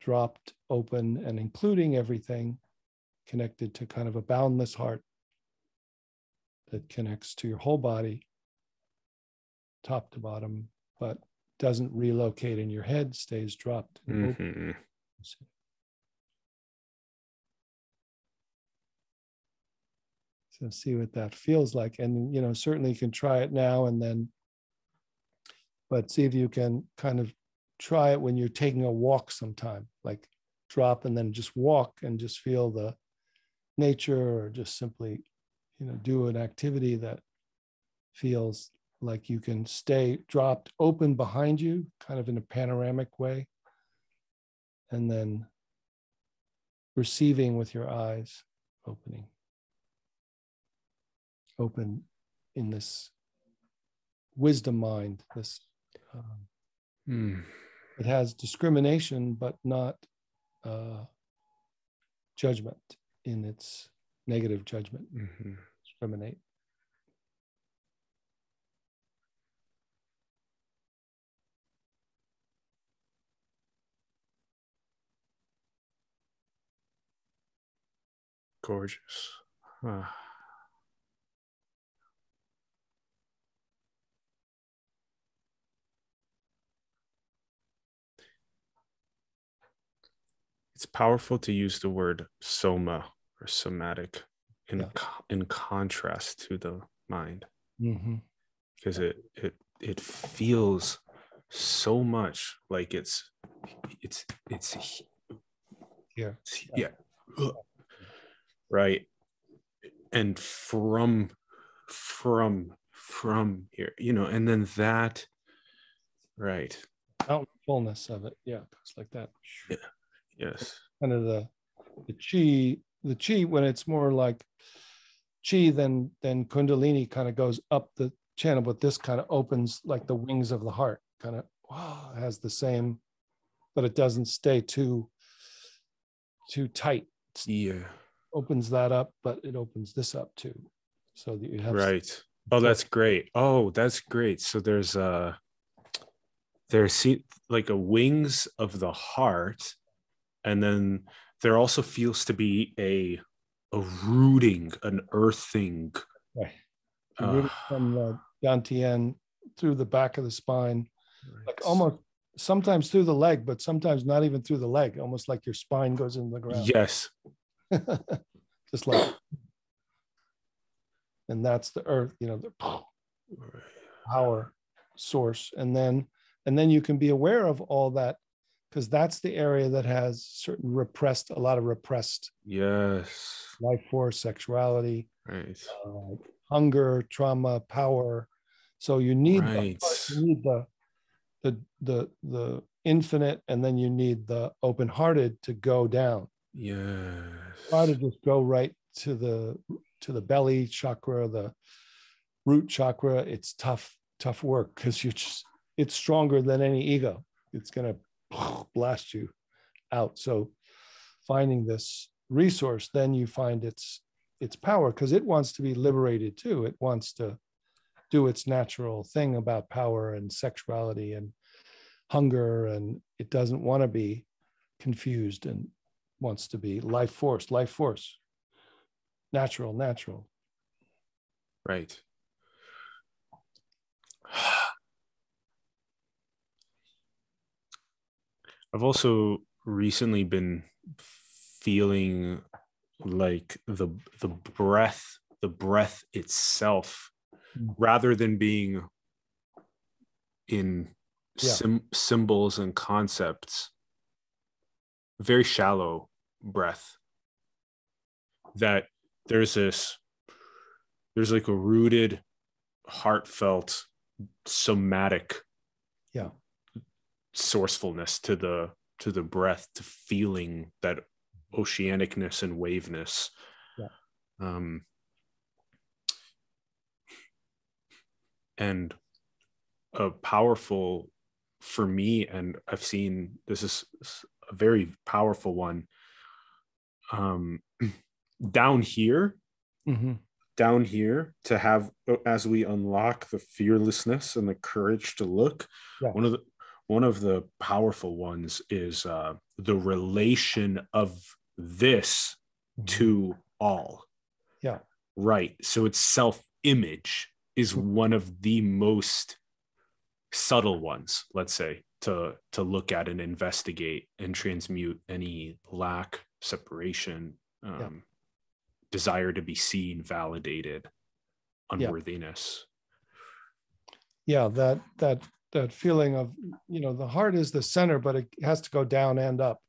dropped, open, and including everything connected to kind of a boundless heart that connects to your whole body, top to bottom, but doesn't relocate in your head, stays dropped. Mm-hmm. See what that feels like. And, you know, certainly you can try it now and then, but see if you can kind of try it when you're taking a walk sometime, like drop and then just walk and just feel the nature or just simply, you know, do an activity that feels like you can stay dropped open behind you, kind of in a panoramic way, and then receiving with your eyes opening. Open in this wisdom mind, this um, mm. it has discrimination, but not uh, judgment in its negative judgment. Mm-hmm. Discriminate. Gorgeous. Ah. It's powerful to use the word soma or somatic in yeah. co- in contrast to the mind. Mm-hmm. because it it it feels so much like it's it's it's yeah. yeah. right? And from from from here you know and then that right. Out fullness of it. Yeah it's like that. Yeah yes kind of the the chi the chi when it's more like chi then then kundalini kind of goes up the channel but this kind of opens like the wings of the heart kind of wow, has the same but it doesn't stay too too tight yeah opens that up, but it opens this up too. So that you have right. Oh, that's great. Oh, that's great. So there's a there's like a wings of the heart, and then there also feels to be a a rooting, an earthing. Right. Uh, from the dantian through the back of the spine, right. like almost sometimes through the leg, but sometimes not even through the leg, almost like your spine goes in the ground. Yes. just like and that's the earth you know the power source and then and then you can be aware of all that because that's the area that has certain repressed a lot of repressed yes. life force sexuality right. uh, hunger trauma power. So you need right. the, you need the the the the infinite and then you need the open hearted to go down. Yes. Try to just go right to the to the belly chakra the root chakra. It's tough tough work because you just it's stronger than any ego. It's going to blast you out. So finding this resource then you find its its power because it wants to be liberated too. It wants to do its natural thing about power and sexuality and hunger and it doesn't want to be confused and wants to be life force life force. Natural natural. Right i've also recently been feeling like the the breath the breath itself mm. rather than being in yeah. sim- symbols and concepts very shallow breath that there's this there's like a rooted heartfelt somatic yeah sourcefulness to the to the breath to feeling that oceanicness and waveness yeah. um and a powerful for me and i've seen this is a very powerful one um down here mm-hmm. down here to have as we unlock the fearlessness and the courage to look yeah. one of the one of the powerful ones is uh the relation of this mm-hmm. to all yeah right so it's self image is mm-hmm. one of the most subtle ones let's say to to look at and investigate and transmute any lack separation um, yeah. desire to be seen validated unworthiness yeah. yeah that that that feeling of you know the heart is the center but it has to go down and up.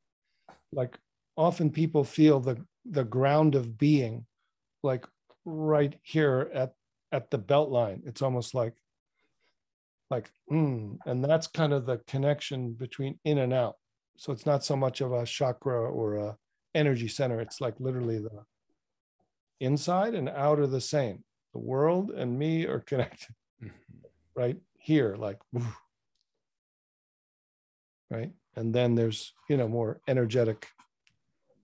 Like often people feel the the ground of being like right here at at the belt line. It's almost like like mm, and that's kind of the connection between in and out. So it's not so much of a chakra or a energy center. It's like literally the inside and out are the same. The world and me are connected mm-hmm. right here like right and then there's you know more energetic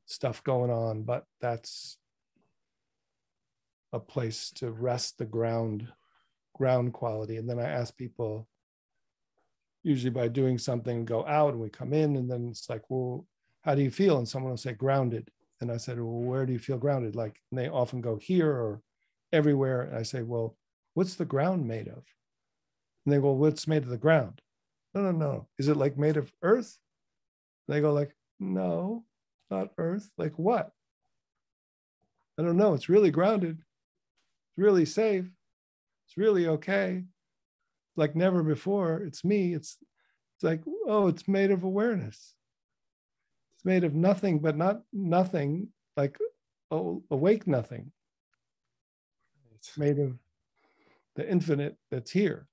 stuff going on but that's a place to rest the ground ground quality. And then I ask people, usually by doing something, go out and we come in, and then it's like, well, how do you feel? And someone will say grounded. And I said, well, where do you feel grounded? Like, and they often go here or everywhere. And I say, well, what's the ground made of? And they go, well, what's made of the ground? No, no, no. Is it like made of earth? And they go like, no, not earth. Like what? I don't know. It's really grounded. It's really safe it's really okay like never before it's me it's it's like oh it's made of awareness it's made of nothing but not nothing like oh, awake nothing it's made of the infinite that's here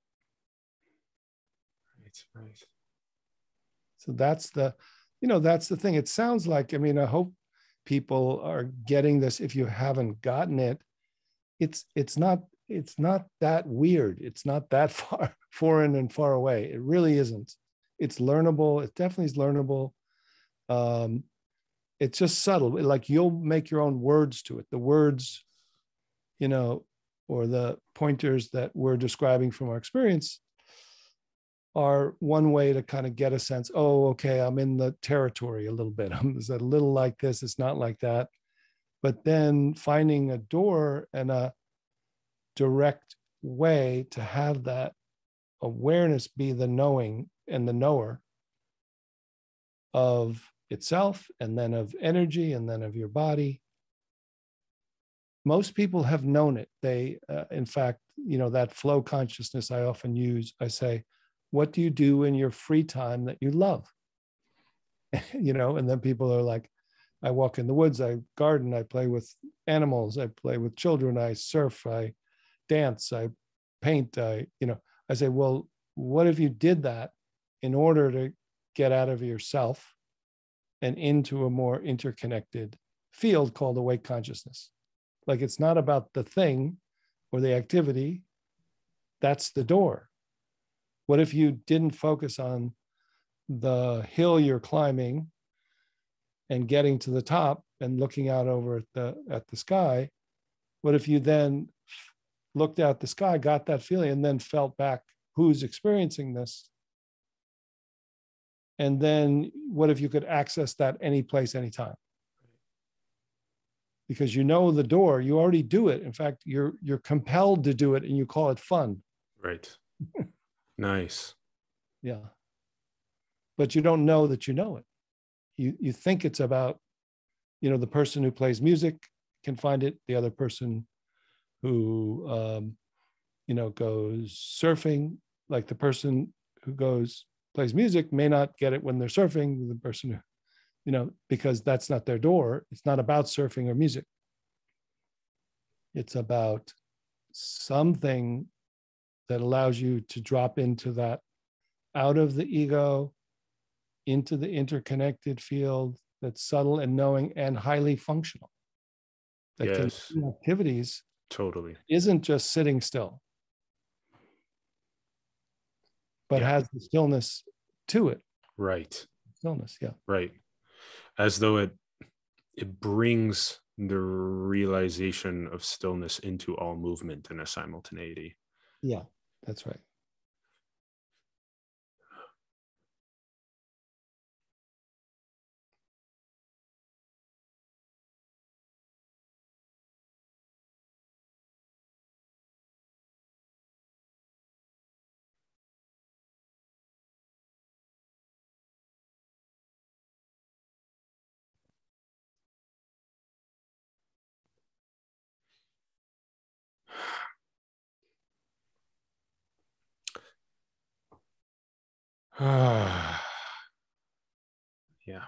right right so that's the you know that's the thing it sounds like i mean i hope people are getting this if you haven't gotten it it's it's not it's not that weird. It's not that far foreign and far away. It really isn't. It's learnable. It definitely is learnable. Um, it's just subtle. Like you'll make your own words to it. The words, you know, or the pointers that we're describing from our experience are one way to kind of get a sense. Oh, okay, I'm in the territory a little bit. I'm a little like this. It's not like that. But then finding a door and a direct way to have that awareness be the knowing and the knower of itself and then of energy and then of your body most people have known it. They, uh, in fact, you know, that flow consciousness I often use. I say, what do you do in your free time that you love? you know, and then people are like, I walk in the woods, I garden, I play with animals, I play with children, I surf, I dance, I paint, I, you know, I say, well, what if you did that in order to get out of yourself and into a more interconnected field called awake consciousness? Like it's not about the thing or the activity, that's the door. What if you didn't focus on the hill you're climbing and getting to the top and looking out over at the at the sky? What if you then looked out the sky got that feeling and then felt back who's experiencing this? And then what if you could access that any place anytime? Because you know the door you already do it. In fact you're you're compelled to do it and you call it fun. Right nice. Yeah. But you don't know that you know it. You you think it's about you know the person who plays music can find it the other person who um, you know goes surfing like the person who goes plays music may not get it when they're surfing the person who you know because that's not their door. It's not about surfing or music. It's about something that allows you to drop into that out of the ego into the interconnected field that's subtle and knowing and highly functional. That yes. can do activities totally isn't just sitting still, but Yeah. has the stillness to it. right Stillness, yeah. right as though it it brings the realization of stillness into all movement in a simultaneity Yeah, that's right. yeah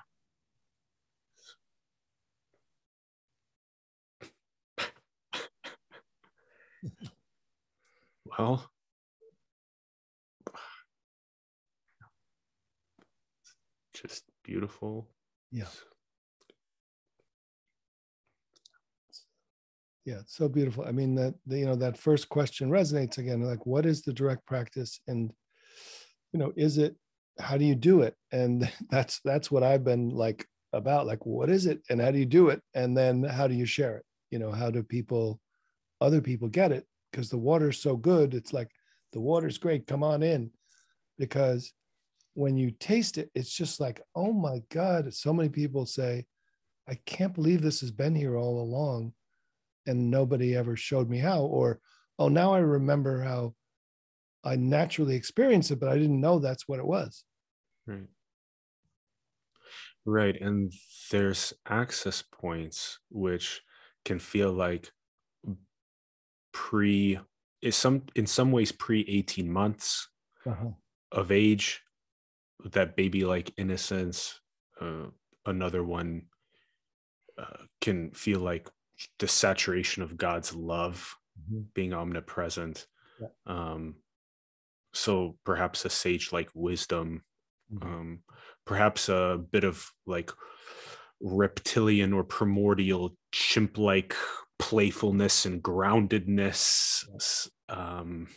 well just beautiful Yeah. Yeah, it's so beautiful. I mean, that the, you know, that first question resonates again. Like, what is the direct practice? And you know, is it how do you do it? And that's that's what I've been like about. Like, what is it and how do you do it? And then how do you share it? You know, how do people other people get it? Because the water's so good, it's like the water's great, come on in. Because when you taste it, it's just like, oh my God. So many people say, I can't believe this has been here all along and nobody ever showed me how. Or, oh, now I remember how I naturally experienced it, but I didn't know that's what it was. Right right and there's access points which can feel like pre is some in some ways pre 18 months Uh-huh. of age that baby like innocence uh, another one uh, can feel like the saturation of god's love Mhm. being omnipresent Yeah. um so perhaps a sage like wisdom Mhm. um perhaps a bit of like reptilian or primordial chimp like playfulness and groundedness um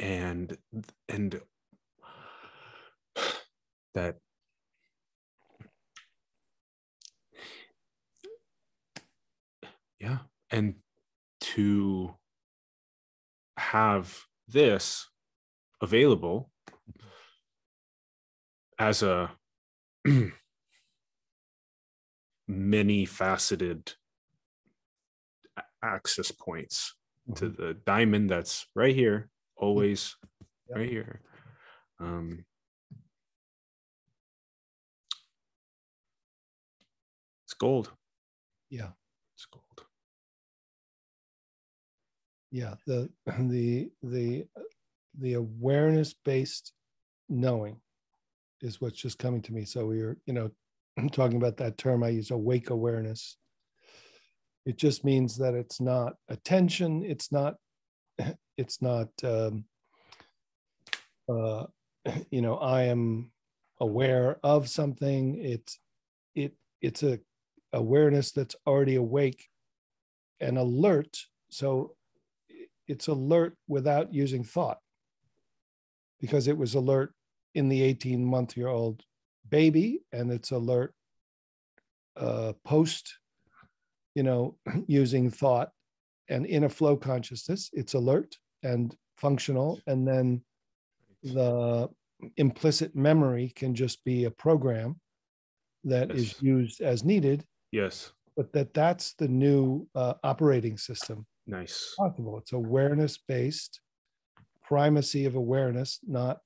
and and that yeah and to have this available as a many faceted access points to Mhm. the diamond that's right here always Yep. right here um it's gold Yeah. it's gold yeah the the the the awareness based knowing is what's just coming to me. So we are you know talking about that term i use awake awareness. It just means that it's not attention it's not it's not um, uh, you know i am aware of something. It's it it's a awareness that's already awake and alert. So it's alert without using thought because it was alert in the 18 month year old baby and it's alert uh, post you know using thought and in a flow consciousness it's alert and functional and then the implicit memory can just be a program that yes. is used as needed. Yes. But that that's the new uh, operating system. Nice. Possible. It's awareness based primacy of awareness not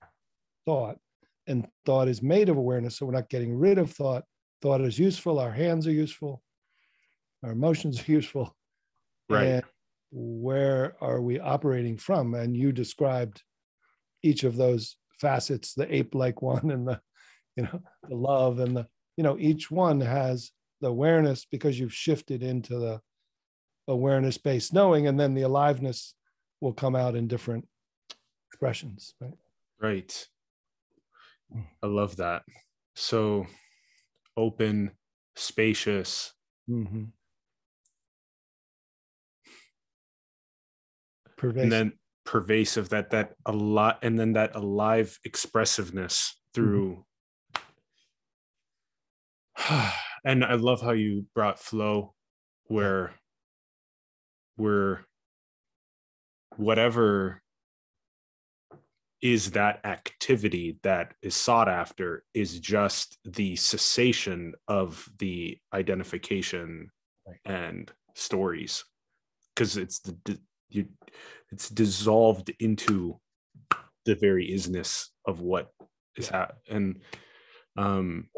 thought and thought is made of awareness so we're not getting rid of thought. Thought is useful our hands are useful our emotions are useful. Right. And where are we operating from? And you described each of those facets the ape like one and the you know the love and the you know each one has the awareness because you've shifted into the awareness based knowing and then the aliveness will come out in different expressions right? Right i love that so open spacious mm-hmm. and then pervasive that that a lot and then that alive expressiveness through mm-hmm. and i love how you brought flow where where whatever is that activity that is sought after is just the cessation of the identification right. and stories. Because it's the you it's dissolved into the very isness of what is yeah. and um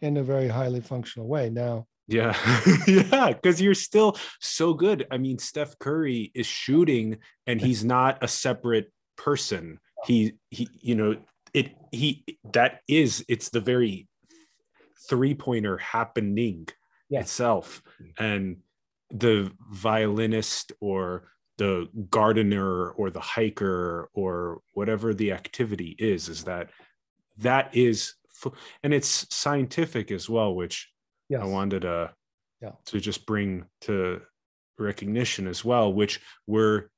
in a very highly functional way. Now yeah. Yeah because you're still so good. I mean steph curry is shooting and he's not a separate person he he you know it he that is it's the very three pointer happening yeah. itself mm-hmm. and the violinist or the gardener or the hiker or whatever the activity is is that that is and it's scientific as well which yes. i wanted to yeah. to just bring to recognition as well which we're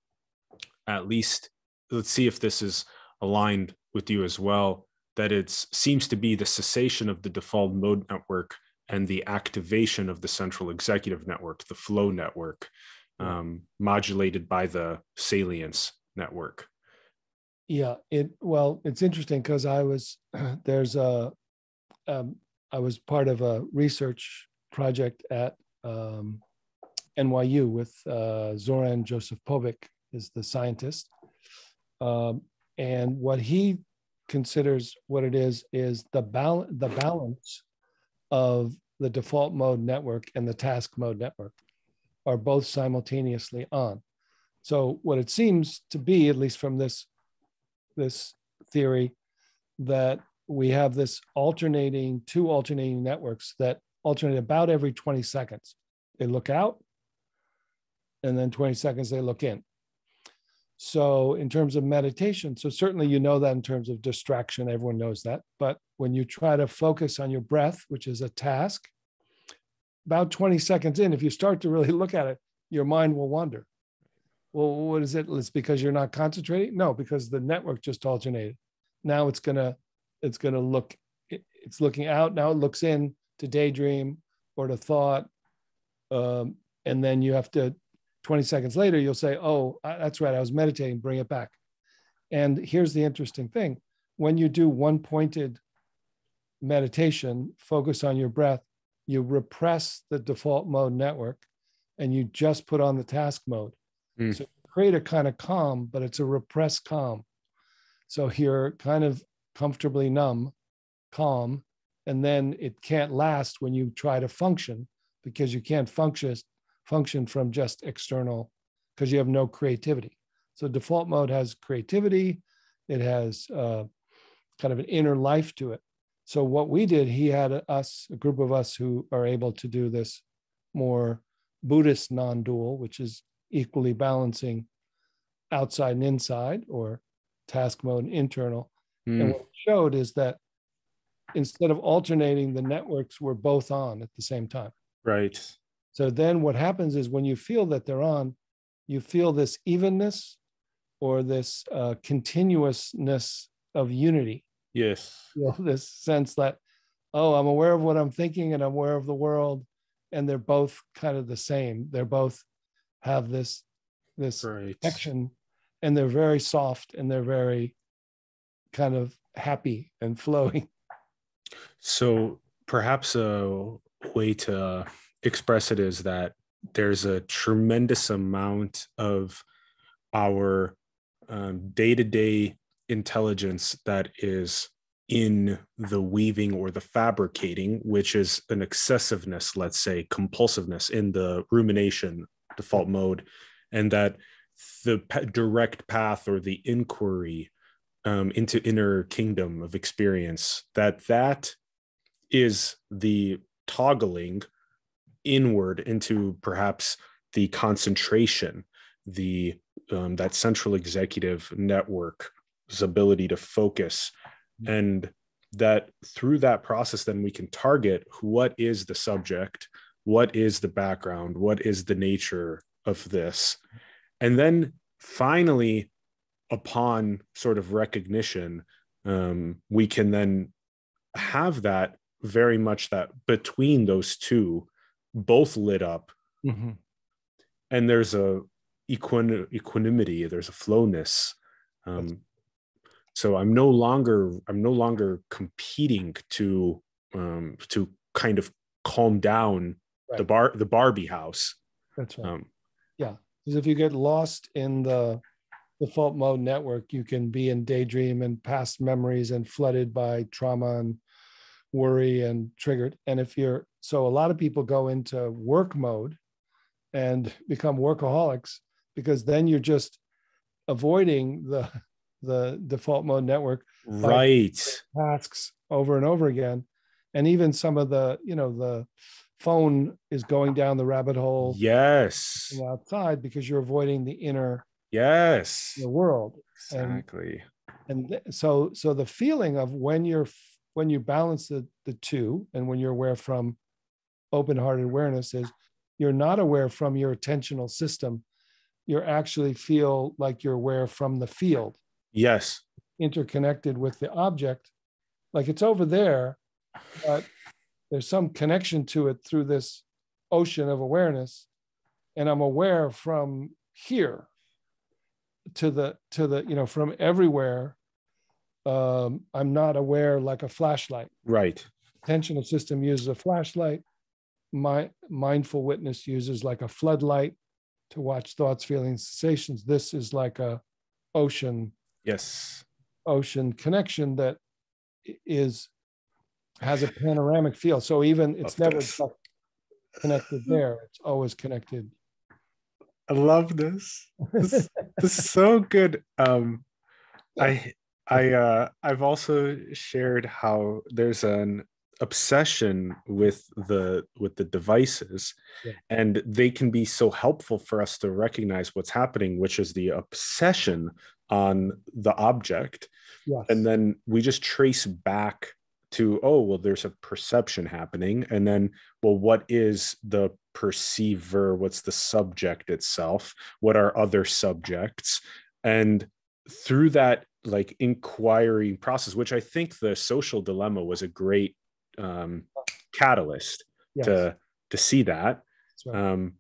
at least let's see if this is aligned with you as well that it seems to be the cessation of the default mode network and the activation of the central executive network the flow network um, modulated by the salience network. Yeah, it well, it's interesting because I was there's a um, I was part of a research project at um, NYU with uh, Zoran Josipovic is the scientist, um, and what he considers what it is is the balance the balance of the default mode network and the task mode network are both simultaneously on. So what it seems to be, at least from this, this theory, that we have this alternating, two alternating networks that alternate about every 20 seconds. They look out, and then 20 seconds they look in. So, in terms of meditation, so certainly you know that in terms of distraction, everyone knows that. But when you try to focus on your breath, which is a task, about 20 seconds in, if you start to really look at it, your mind will wander. Well, what is it? It's because you're not concentrating? No, because the network just alternated. Now it's gonna, it's gonna look, it's looking out. Now it looks in to daydream or to thought. Um, and then you have to, 20 seconds later, you'll say, oh, that's right, I was meditating, bring it back. And here's the interesting thing. When you do one pointed meditation, focus on your breath, you repress the default mode network and you just put on the task mode. Mm. So create a kind of calm, but it's a repressed calm. So you're kind of comfortably numb, calm, and then it can't last when you try to function because you can't function function from just external because you have no creativity. So default mode has creativity, it has uh, kind of an inner life to it. So what we did, he had us, a group of us who are able to do this more Buddhist non-dual, which is equally balancing outside and inside, or task mode and internal. Mm. And what it showed is that instead of alternating, the networks were both on at the same time. Right. So then what happens is when you feel that they're on, you feel this evenness or this uh, continuousness of unity. Yes. You know, this sense that, oh, I'm aware of what I'm thinking and I'm aware of the world. And they're both kind of the same. They're both have this this right. connection and they're very soft and they're very kind of happy and flowing. So perhaps a way to express it is that there's a tremendous amount of our day to day intelligence that is in the weaving or the fabricating, which is an excessiveness, let's say, compulsiveness in the rumination default mode, and that the direct path or the inquiry um, into inner kingdom of experience that that is the toggling inward into perhaps the concentration the um, that central executive network's ability to focus mm-hmm. and that through that process then we can target what is the subject what is the background what is the nature of this and then finally upon sort of recognition um, we can then have that very much that between those two both lit up. Mm-hmm. and there's a equin- equanimity there's a flowness. Um, so i'm no longer i'm no longer competing to um, to kind of calm down right. the bar the barbie house. That's right. Um, yeah. Because if you get lost in the default mode network you can be in daydream and past memories and flooded by trauma and worry and triggered. And if you're so a lot of people go into work mode and become workaholics because then you're just avoiding the the default mode network right. tasks over and over again. And even some of the you know the phone is going down the rabbit hole yes. outside because you're avoiding the inner yes. the world. Exactly. and, and so so the feeling of when you're when you balance the the two and when you're aware from open-hearted awareness is you're not aware from your attentional system you actually feel like you're aware from the field. Yes. Interconnected with the object. Like it's over there, but there's some connection to it through this ocean of awareness. And I'm aware from here to the to the you know from everywhere um i'm not aware like a flashlight right attentional system uses a flashlight my mindful witness uses like a floodlight to watch thoughts, feelings, sensations. This is like a ocean. Yes. Ocean connection that is has a panoramic feel. So even it's never connected there. It's always connected. I love this. This, this is so good. Um, I I uh, I've also shared how there's an obsession with the with the devices yeah. and they can be so helpful for us to recognize what's happening which is the obsession on the object. Yes. and then we just trace back to oh well there's a perception happening. And then well what is the perceiver? What's the subject itself? What are other subjects? And through that like inquiry process which i think the social dilemma was a great um, catalyst yes. to to see that. Right. Um,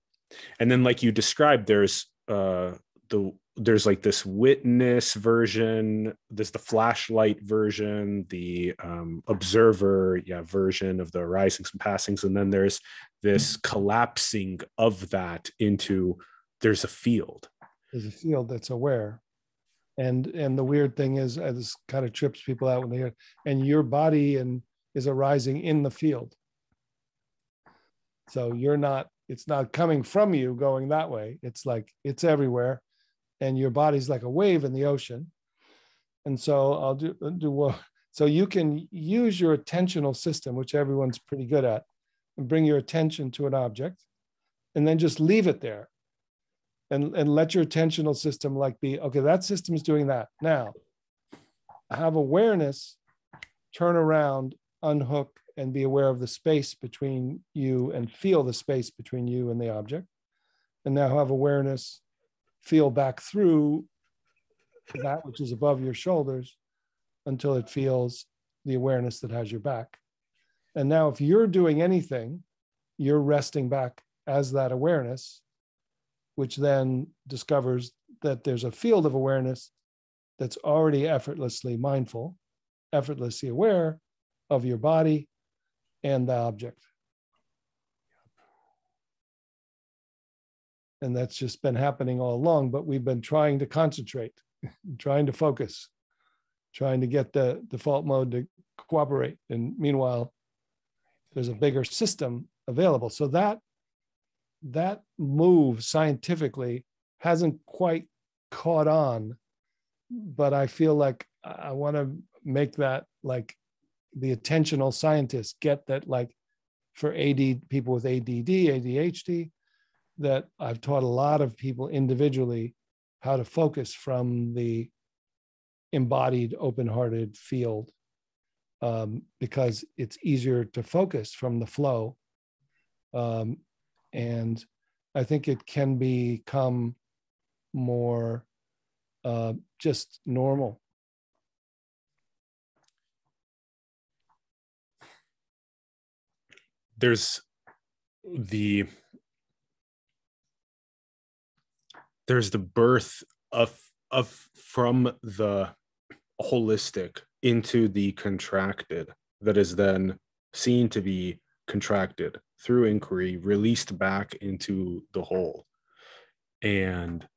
and then, like you described, there's uh, the there's like this witness version there's the flashlight version the um, observer yeah version of the arisings and passings and then there's this mm-hmm. collapsing of that into there's a field there's a field that's aware and and the weird thing is uh, this kind of trips people out when they hear and your body and is arising in the field. So you're not it's not coming from you going that way. It's like it's everywhere, and your body's like a wave in the ocean. And so I'll do do what. So you can use your attentional system, which everyone's pretty good at, and bring your attention to an object, and then just leave it there, and and let your attentional system like be okay. That system is doing that now. Have awareness, turn around, unhook and be aware of the space between you and feel the space between you and the object. And now have awareness, feel back through that which is above your shoulders until it feels the awareness that has your back. And now, if you're doing anything, you're resting back as that awareness, which then discovers that there's a field of awareness that's already effortlessly mindful, effortlessly aware of your body and the object. And that's just been happening all along, but we've been trying to concentrate, trying to focus, trying to get the default mode to cooperate. And meanwhile, there's a bigger system available. So that that move scientifically hasn't quite caught on, but I feel like I want to make that like the attentional scientists get that like for AD people with ADD, ADHD, that I've taught a lot of people individually how to focus from the embodied, open-hearted field um, because it's easier to focus from the flow, um, and I think it can become more uh, just normal there's the there's the birth of of from the holistic into the contracted that is then seen to be contracted through inquiry released back into the whole. And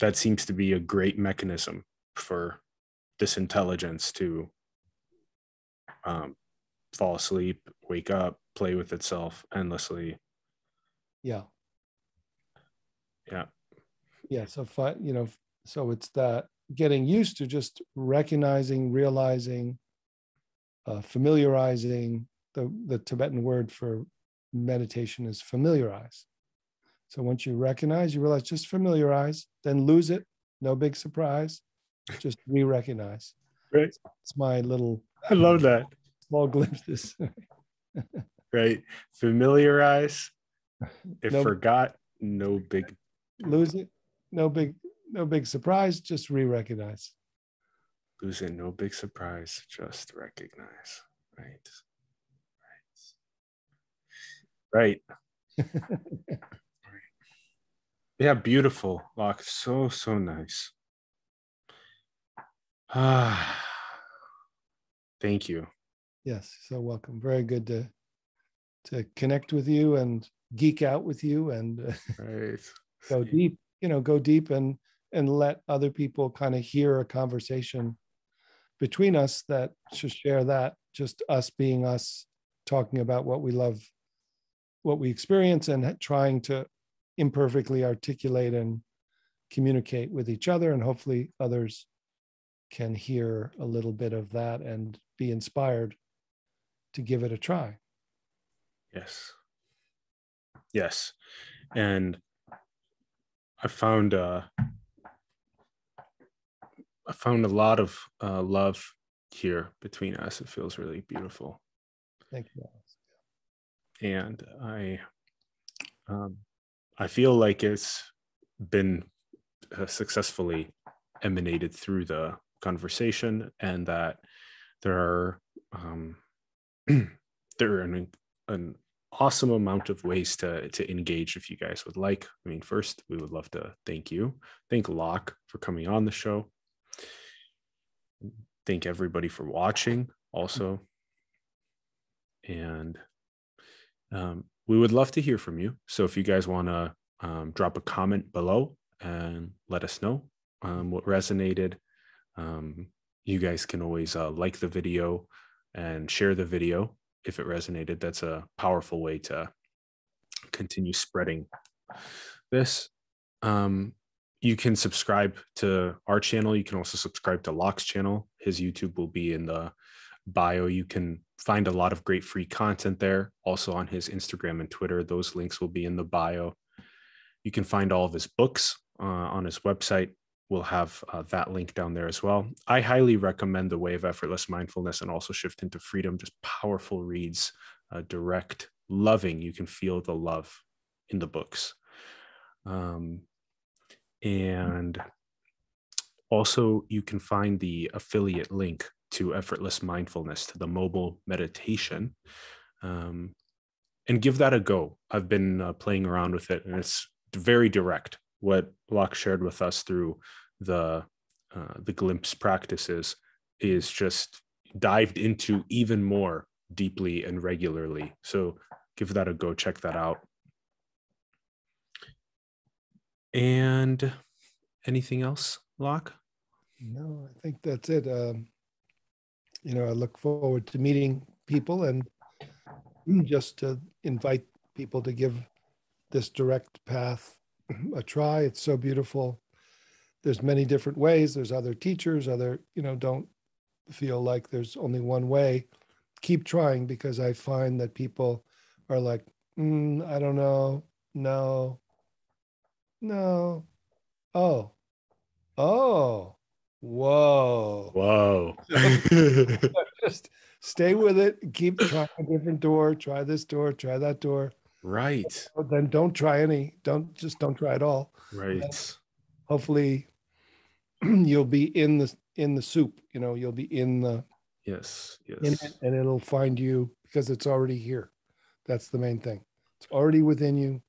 that seems to be a great mechanism for this intelligence to um, fall asleep, wake up, play with itself endlessly. Yeah. Yeah. Yeah. So, you know, so it's that getting used to just recognizing, realizing, uh, familiarizing. The, the Tibetan word for meditation is familiarize. So once you recognize, you realize just familiarize, then lose it. No big surprise. Just re recognize. Right. It's my little. I love that small glimpses. right. Familiarize. If no, forgot, no big lose it. No big, no big surprise. Just re-recognize. Lose it. No big surprise. Just recognize. Right. Right. Right. yeah, beautiful. Loch. So, so nice. Ah, thank you. Yes, so welcome. Very good to to connect with you and geek out with you and right. go deep. You know, go deep and and let other people kind of hear a conversation between us that should share that just us being us talking about what we love what we experience and trying to imperfectly articulate and communicate with each other and hopefully others can hear a little bit of that and be inspired to give it a try. Yes. Yes. And I found uh I found a lot of uh love here between us. It feels really beautiful. Thank you. And I um I feel like it's been uh, successfully emanated through the conversation and that there are um there are an, an awesome amount of ways to to engage if you guys would like. I mean, first we would love to thank you, thank Loch for coming on the show, thank everybody for watching also, and um, we would love to hear from you. So if you guys want to um, drop a comment below and let us know um, what resonated. Um, you guys can always uh, like the video and share the video if it resonated. That's a powerful way to continue spreading this. Um, you can subscribe to our channel. You can also subscribe to Loch's channel. His YouTube will be in the bio. You can find a lot of great free content there. Also on his Instagram and Twitter. Those links will be in the bio. You can find all of his books uh, on his website. We'll have uh, that link down there as well. I highly recommend The Way of Effortless Mindfulness and also Shift into Freedom. Just powerful reads, uh, direct, loving. You can feel the love in the books. Um, and also, you can find the affiliate link to Effortless Mindfulness, to the mobile meditation, um, and give that a go. I've been uh, playing around with it, and it's very direct. What Loch shared with us through the uh, the glimpse practices is just dived into even more deeply and regularly. So give that a go. Check that out. And anything else, Loch? No, I think that's it. Um, you know, I look forward to meeting people and just to invite people to give this direct path a try. It's so beautiful. There's many different ways. There's other teachers, other, you know, don't feel like there's only one way. Keep trying because I find that people are like, mm, I don't know, no, no. Oh, oh, whoa. Whoa. Just stay with it. Keep trying a different door. Try this door. Try that door. Right. Then don't try any. Don't just don't try at all. Right. Hopefully, you'll be in the in the soup. You know, you'll be in the Yes. Yes. it, and it'll find you because it's already here. That's the main thing. It's already within you.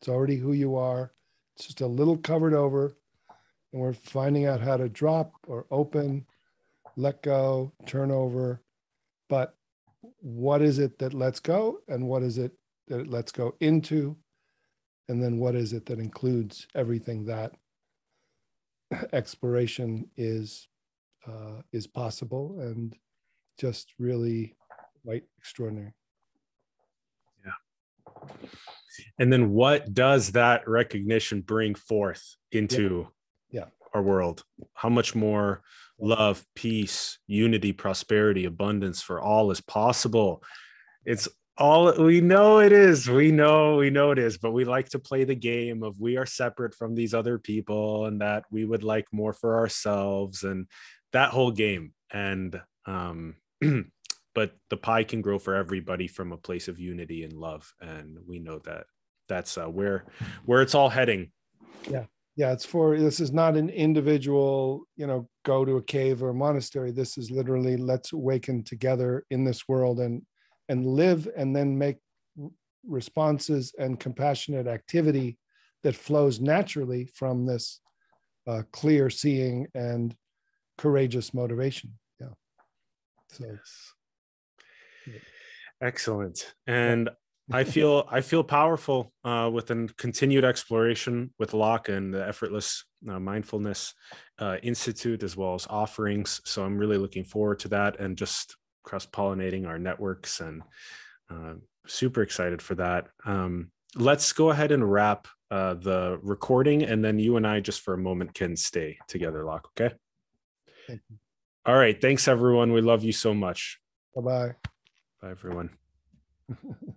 It's already who you are. It's just a little covered over, and we're finding out how to drop or open, let go, turn over. But what is it that lets go, and what is it that it lets go into, and then what is it that includes everything that exploration is uh, is possible and just really quite extraordinary. Yeah. And then what does that recognition bring forth into Yeah. our world? How much more love, peace, unity, prosperity, abundance for all is possible? It's all we know it is. We know, we know it is, but we like to play the game of we are separate from these other people and that we would like more for ourselves and that whole game. And um but the pie can grow for everybody from a place of unity and love and we know that that's uh, where where it's all heading Yeah, yeah. it's for this is not an individual, you know, go to a cave or a monastery. This is literally let's awaken together in this world and and live and then make responses and compassionate activity that flows naturally from this uh, clear seeing and courageous motivation. Yeah. So excellent. And i feel i feel powerful uh, with a continued exploration with Loch and the effortless uh, mindfulness uh, institute as well as offerings. So i'm really looking forward to that and just cross pollinating our networks and uh, super excited for that. Um, let's go ahead and wrap uh, the recording and then you and i just for a moment can stay together Loch okay? Thank you. all right. Thanks everyone. We love you so much. Bye bye. bye everyone